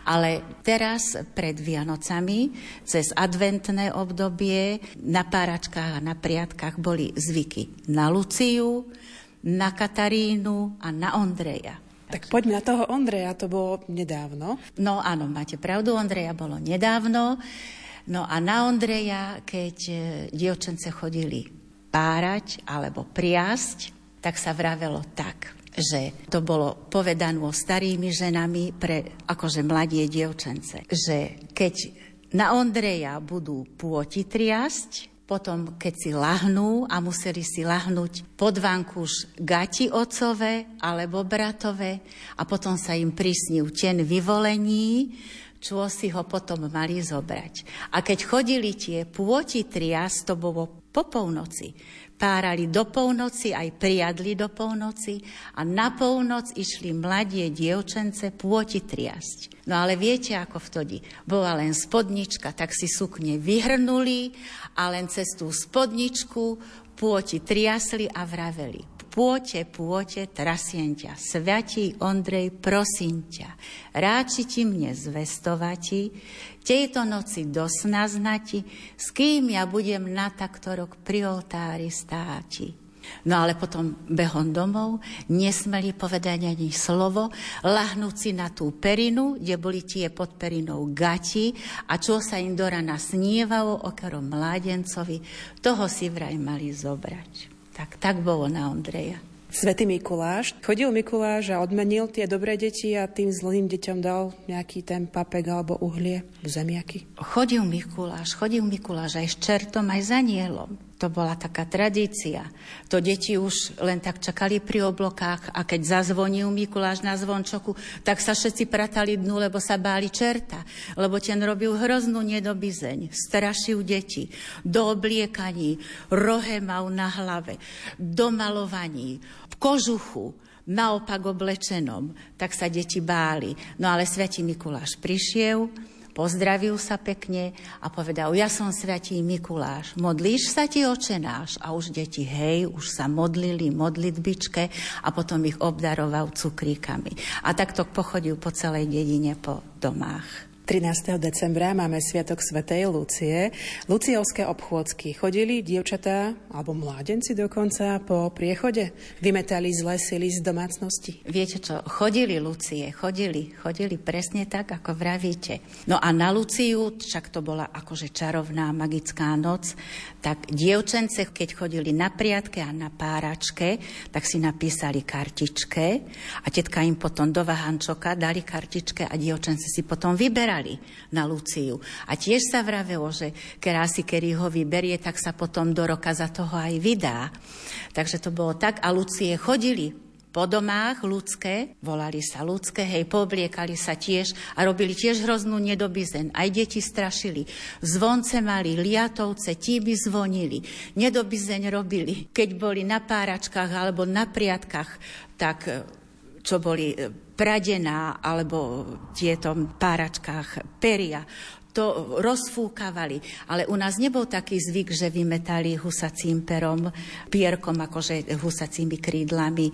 Ale teraz pred Vianocami, cez adventné obdobie, na páračkách a na priatkách boli zvyky na Luciu, na Katarínu a na Ondreja. Tak poďme na toho Ondreja, to bolo nedávno. No áno, máte pravdu, Ondreja bolo nedávno. No a na Ondreja, keď e, dievčence chodili párať alebo priasť, tak sa vravelo tak, že to bolo povedané starými ženami pre akože mladie dievčence, že keď na Ondreja budú pôti triasť, potom, keď si lahnú a museli si lahnúť pod vankúš gati otcové alebo bratové a potom sa im prisnil ten vyvolení, čo si ho potom mali zobrať. A keď chodili tie pôti trias, to bolo po polnoci, párali do polnoci, aj priadli do polnoci a na polnoc išli mladie dievčence pôti triasť. No ale viete, ako vtedy. Bola len spodnička, tak si sukne vyhrnuli a len cez tú spodničku pôti triasli a vraveli. Pôte, pôte, trasien ťa, sviatí Ondrej, prosím ťa, ráči ti mne zvestovati, tejto noci do sna znati, s kým ja budem na takto rok pri oltári státi. No ale potom behom domov nesmeli povedať ani slovo, lahnúť si na tú perinu, kde boli tie pod perinou gati a čo sa im do rana snievalo okero mládencovi, toho si vraj mali zobrať. Tak, tak bolo na Ondreja. Svetý Mikuláš. Chodil Mikuláš a odmenil tie dobré deti a tým zlým deťom dal nejaký ten papek alebo uhlie, zemiaky. Chodil Mikuláš, chodil Mikuláš aj s čertom, aj za nielom. To bola taká tradícia. To deti už len tak čakali pri oblokách a keď zazvonil Mikuláš na zvončoku, tak sa všetci pratali dnu, lebo sa báli čerta. Lebo ten robil hroznú nedobizeň. Strašil deti. Do obliekaní, rohe mal na hlave, do malovaní, v kožuchu, naopak oblečenom. Tak sa deti báli. No ale Svetý Mikuláš prišiel, Pozdravil sa pekne a povedal, ja som svetý Mikuláš, modlíš sa ti očenáš? A už deti, hej, už sa modlili modlitbičke a potom ich obdaroval cukríkami. A takto pochodil po celej dedine po domách. 13. decembra máme Sviatok Svetej Lucie. Luciovské obchôdzky. Chodili dievčatá, alebo mládenci dokonca, po priechode? Vymetali zlé sily z domácnosti? Viete čo, chodili Lucie, chodili, chodili presne tak, ako vravíte. No a na Luciu, však to bola akože čarovná magická noc, tak dievčence, keď chodili na priatke a na páračke, tak si napísali kartičke a tetka im potom do vahančoka dali kartičke a dievčence si potom vyberali vybrali na Luciu. A tiež sa vravelo, že kerási, kedy ho vyberie, tak sa potom do roka za toho aj vydá. Takže to bolo tak. A Lucie chodili po domách ľudské, volali sa ľudské, hej, pobliekali sa tiež a robili tiež hroznú nedobizen. Aj deti strašili. Zvonce mali, liatovce, by zvonili. Nedobizeň robili. Keď boli na páračkách alebo na priatkách, tak čo boli e, pradená alebo tieto páračkách peria, to rozfúkavali. Ale u nás nebol taký zvyk, že vymetali husacím perom, pierkom, akože husacími krídlami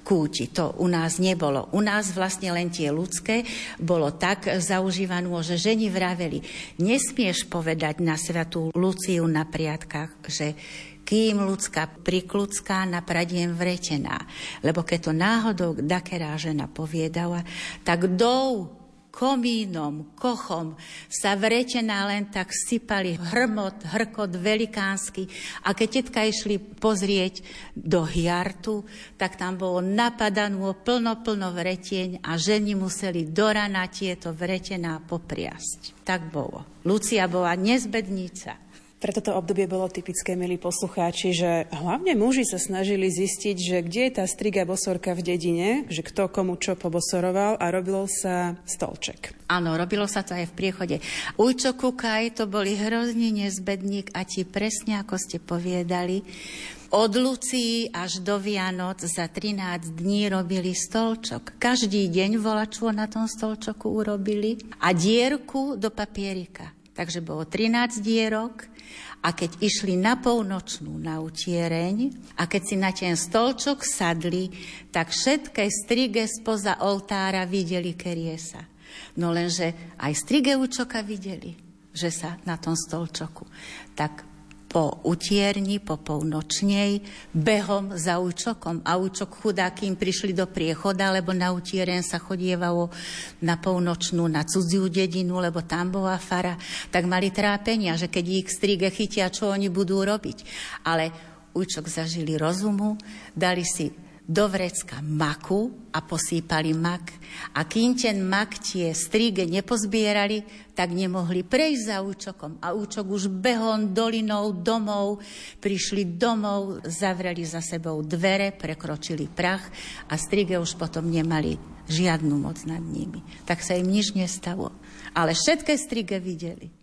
kúti. To u nás nebolo. U nás vlastne len tie ľudské bolo tak zaužívané, že ženi vraveli, nesmieš povedať na svetú Luciu na priatkách, že kým ľudská prikludská napradiem vretená. Lebo keď to náhodou dakerá žena poviedala, tak dou komínom, kochom sa vretená len tak sypali hrmot, hrkot velikánsky a keď tetka išli pozrieť do hiartu, tak tam bolo napadanú plno, plno vretieň a ženi museli do rana tieto vretená popriasť. Tak bolo. Lucia bola nezbednica. Pre toto obdobie bolo typické, milí poslucháči, že hlavne muži sa snažili zistiť, že kde je tá striga bosorka v dedine, že kto komu čo pobosoroval a robilo sa stolček. Áno, robilo sa to aj v priechode. Ujčo Kukaj to boli hrozný nezbedník a ti presne, ako ste poviedali, od Lucii až do Vianoc za 13 dní robili stolčok. Každý deň volačo na tom stolčoku urobili a dierku do papierika. Takže bolo 13 dierok a keď išli na polnočnú na utiereň a keď si na ten stolčok sadli, tak všetké strige spoza oltára videli keriesa. No lenže aj strige učoka videli, že sa na tom stolčoku. Tak po utierni, po polnočnej, behom za ujčokom. A ujčok chudá, kým prišli do priechoda, lebo na utieren sa chodievalo na polnočnú, na cudziu dedinu, lebo tam bola fara, tak mali trápenia, že keď ich strige chytia, čo oni budú robiť. Ale ujčok zažili rozumu, dali si do vrecka maku a posýpali mak. A kým ten mak tie stríge nepozbierali, tak nemohli prejsť za účokom. A účok už behom dolinou domov, prišli domov, zavreli za sebou dvere, prekročili prach a strige už potom nemali žiadnu moc nad nimi. Tak sa im nič nestalo. Ale všetké strige videli.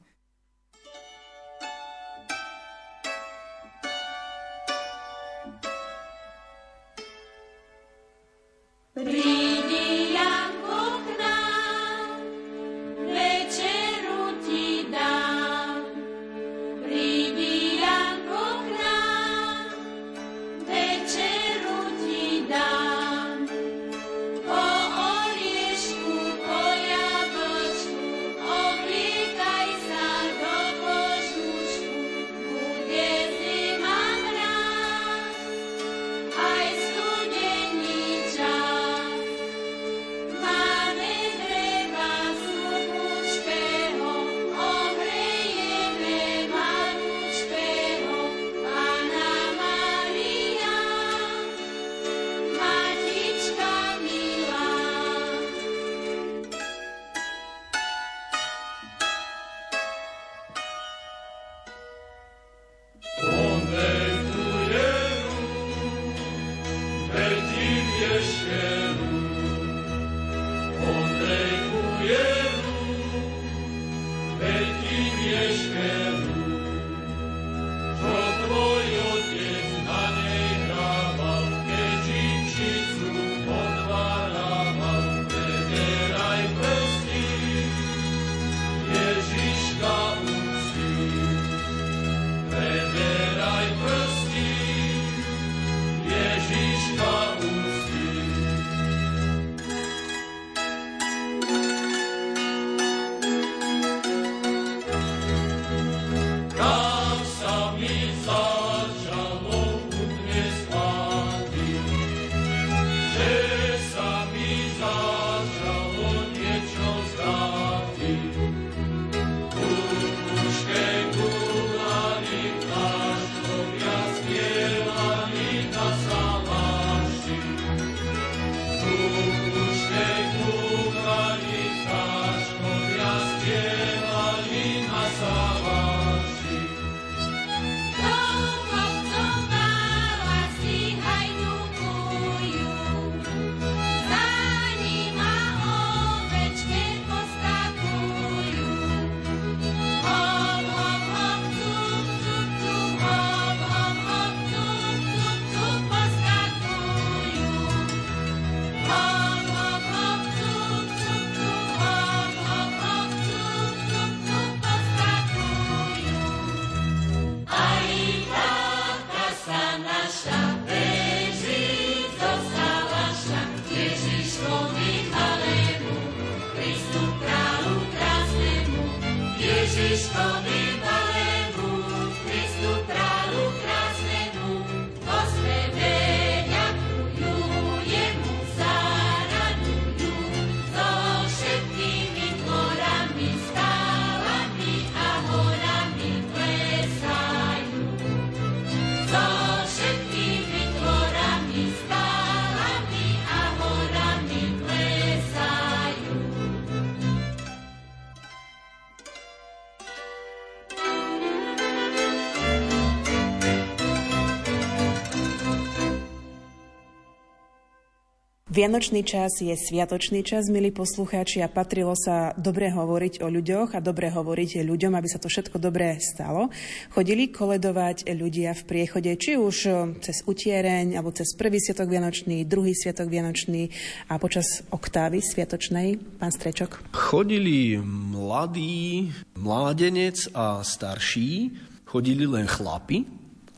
Vianočný čas je sviatočný čas, milí poslucháči, a patrilo sa dobre hovoriť o ľuďom a dobre hovoriť ľuďom, aby sa to všetko dobre stalo. Chodili koledovať ľudia v priechode, či už cez utiereň, alebo cez prvý sviatok Vianočný, druhý sviatok Vianočný a počas oktávy sviatočnej. Pán Strečok. Chodili mladí, mládenec a starší, chodili len chlapi,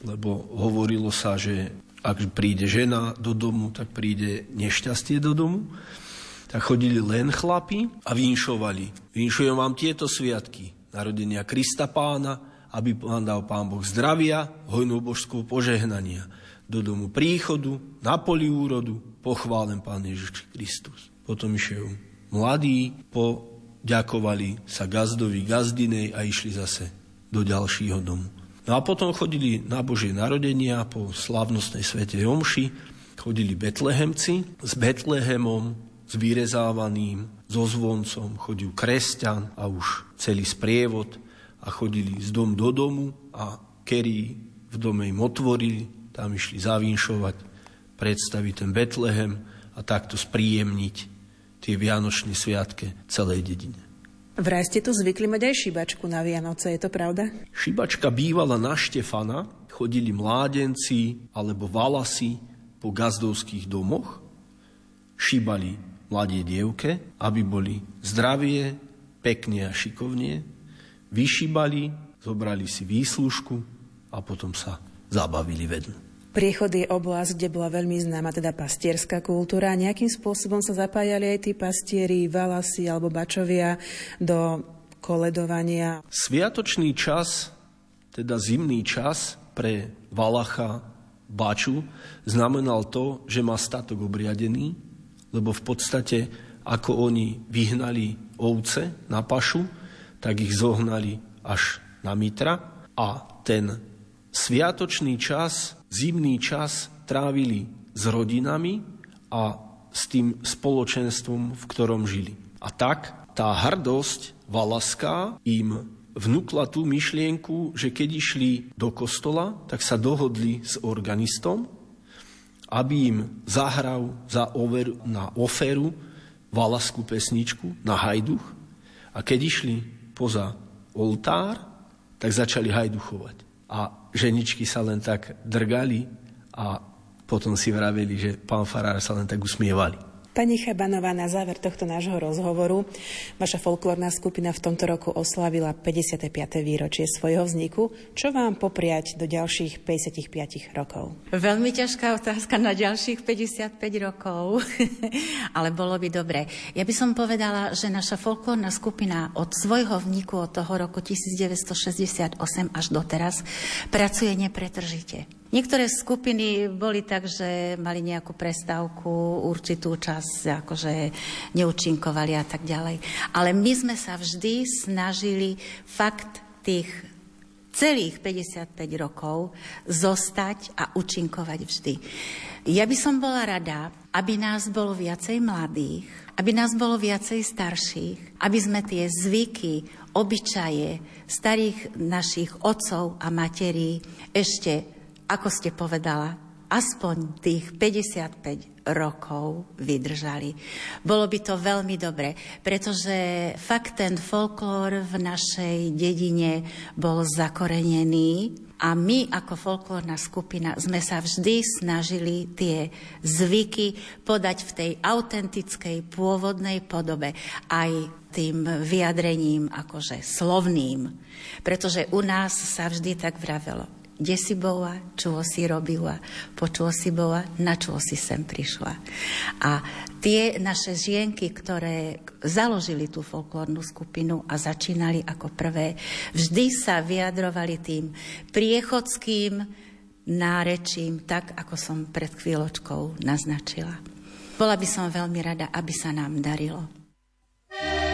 lebo hovorilo sa, že ak príde žena do domu, tak príde nešťastie do domu. Tak chodili len chlapi a vinšovali. Vinšujem vám tieto sviatky, narodenia Krista pána, aby vám dal pán Boh zdravia, hojnú božskú požehnania. Do domu príchodu, na poli úrodu, pochválen pán Ježiš Kristus. Potom išiel mladí, poďakovali sa gazdovi, gazdinej a išli zase do ďalšieho domu. No a potom chodili na Božie narodenia po slavnostnej svete Jomši, chodili betlehemci s Betlehemom, s vyrezávaným, so zvoncom, chodil kresťan a už celý sprievod a chodili z dom do domu a kerí v dome im otvorili, tam išli zavinšovať, predstaviť ten Betlehem a takto spríjemniť tie Vianočné sviatke celej dedine. Vraj ste tu zvykli mať aj šibačku na Vianoce, je to pravda? Šibačka bývala na Štefana, chodili mládenci alebo valasy po gazdovských domoch, šibali mladé dievke, aby boli zdravie, pekne a šikovne, vyšibali, zobrali si výslužku a potom sa zabavili vedľa. Priechod je oblasť, kde bola veľmi známa teda pastierská kultúra. Nejakým spôsobom sa zapájali aj tí pastieri, valasy alebo bačovia do koledovania. Sviatočný čas, teda zimný čas pre Valacha Baču znamenal to, že má statok obriadený, lebo v podstate ako oni vyhnali ovce na pašu, tak ich zohnali až na Mitra a ten sviatočný čas zimný čas trávili s rodinami a s tým spoločenstvom, v ktorom žili. A tak tá hrdosť valaská im vnúkla tú myšlienku, že keď išli do kostola, tak sa dohodli s organistom, aby im zahral za over, na oferu valaskú pesničku na hajduch a keď išli poza oltár, tak začali hajduchovať. A ženičky sa len tak drgali a potom si vraveli, že pán Farár sa len tak usmievali. Pani Chabanová, na záver tohto nášho rozhovoru, vaša folklórna skupina v tomto roku oslavila 55. výročie svojho vzniku. Čo vám popriať do ďalších 55 rokov? Veľmi ťažká otázka na ďalších 55 rokov, ale bolo by dobre. Ja by som povedala, že naša folklórna skupina od svojho vzniku od toho roku 1968 až doteraz pracuje nepretržite. Niektoré skupiny boli tak, že mali nejakú prestávku, určitú čas, akože neúčinkovali a tak ďalej. Ale my sme sa vždy snažili fakt tých celých 55 rokov zostať a účinkovať vždy. Ja by som bola rada, aby nás bolo viacej mladých, aby nás bolo viacej starších, aby sme tie zvyky, obyčaje starých našich otcov a materí ešte ako ste povedala, aspoň tých 55 rokov vydržali. Bolo by to veľmi dobre, pretože fakt ten folklór v našej dedine bol zakorenený a my ako folklórna skupina sme sa vždy snažili tie zvyky podať v tej autentickej pôvodnej podobe aj tým vyjadrením akože slovným. Pretože u nás sa vždy tak vravelo kde si bola, čo si robila, čo si bola, na čo si sem prišla. A tie naše žienky, ktoré založili tú folklórnu skupinu a začínali ako prvé, vždy sa vyjadrovali tým priechodským nárečím, tak ako som pred chvíľočkou naznačila. Bola by som veľmi rada, aby sa nám darilo. zdania.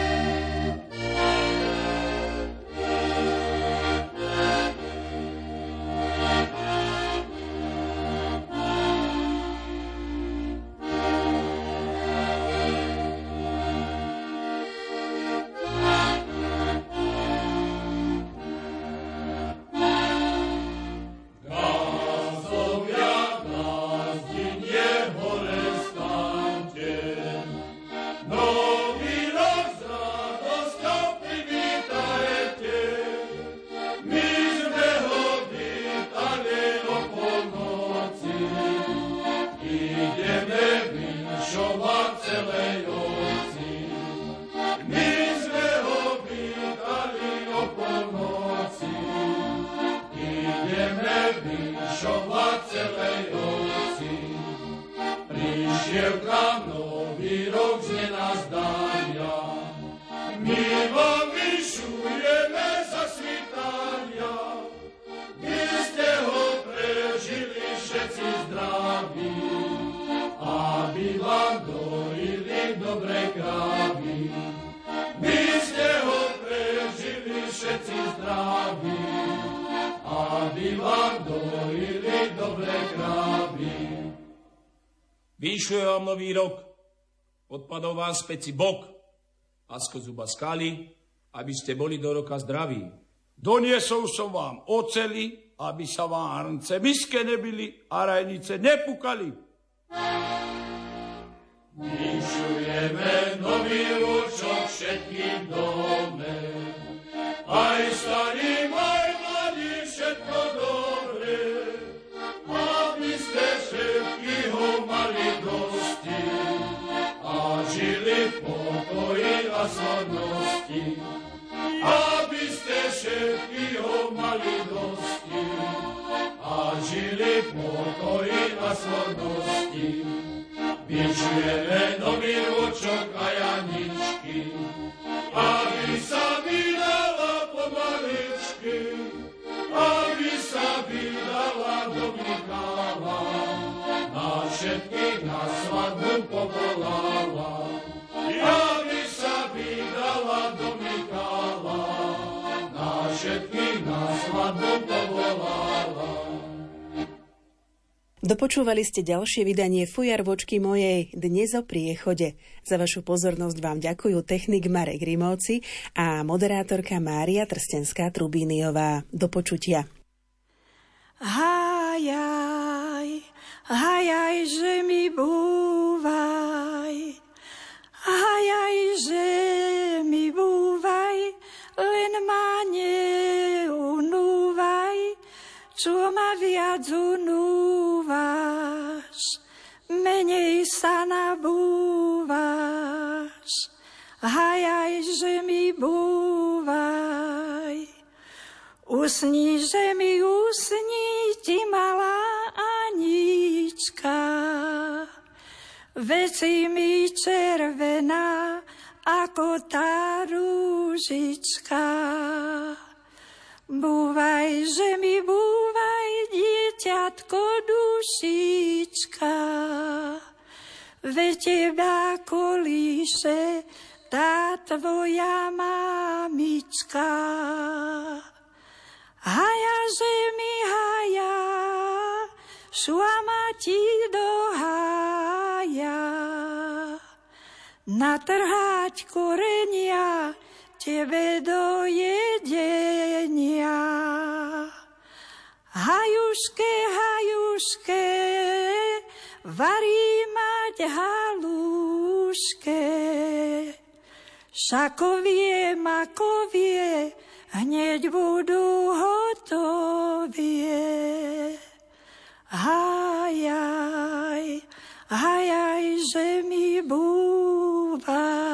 Vám nový rok, odpadol vám späť si bok a zuba skali, aby ste boli do roka zdraví. Doniesol som vám oceli, aby sa vám hrnce miske nebili a rajnice nepukali. Vyšujeme nový ročok všetkým dome, slavnosti, aby ste všetky mali dosti a žili v pokoji a slavnosti. Vyčujeme nový ročok a Janičky, aby sa vydala pomaličky, aby sa vydala do Michála, na všetkých na svadbu povolala. Dopočúvali ste ďalšie vydanie Fujar vočky mojej dnes o priechode. Za vašu pozornosť vám ďakujú technik Marek Rimovci a moderátorka Mária Trstenská Trubíniová. Do počutia. Hajaj, hajaj, že mi búvaj, hajaj, že mi búvaj, len ma neunúvaj, čo ma viac unúvaš, menej sa nabúvaš. Hajaj, že mi búvaj, usni, že mi usni ti malá Anička. Veci mi červená, ako tá rúžička. Búvaj, že mi búvaj, dieťatko dušička. Ve teba kolíše tá tvoja mamička. Haja, že mi haja, šla ma ti do haja. Natrhať korenia, tebe do jedenia. Hajuške, hajuške, varí mať haluške. Šakovie, makovie, hneď budú hotovie. Hajaj, hajaj, že mi budú Bye.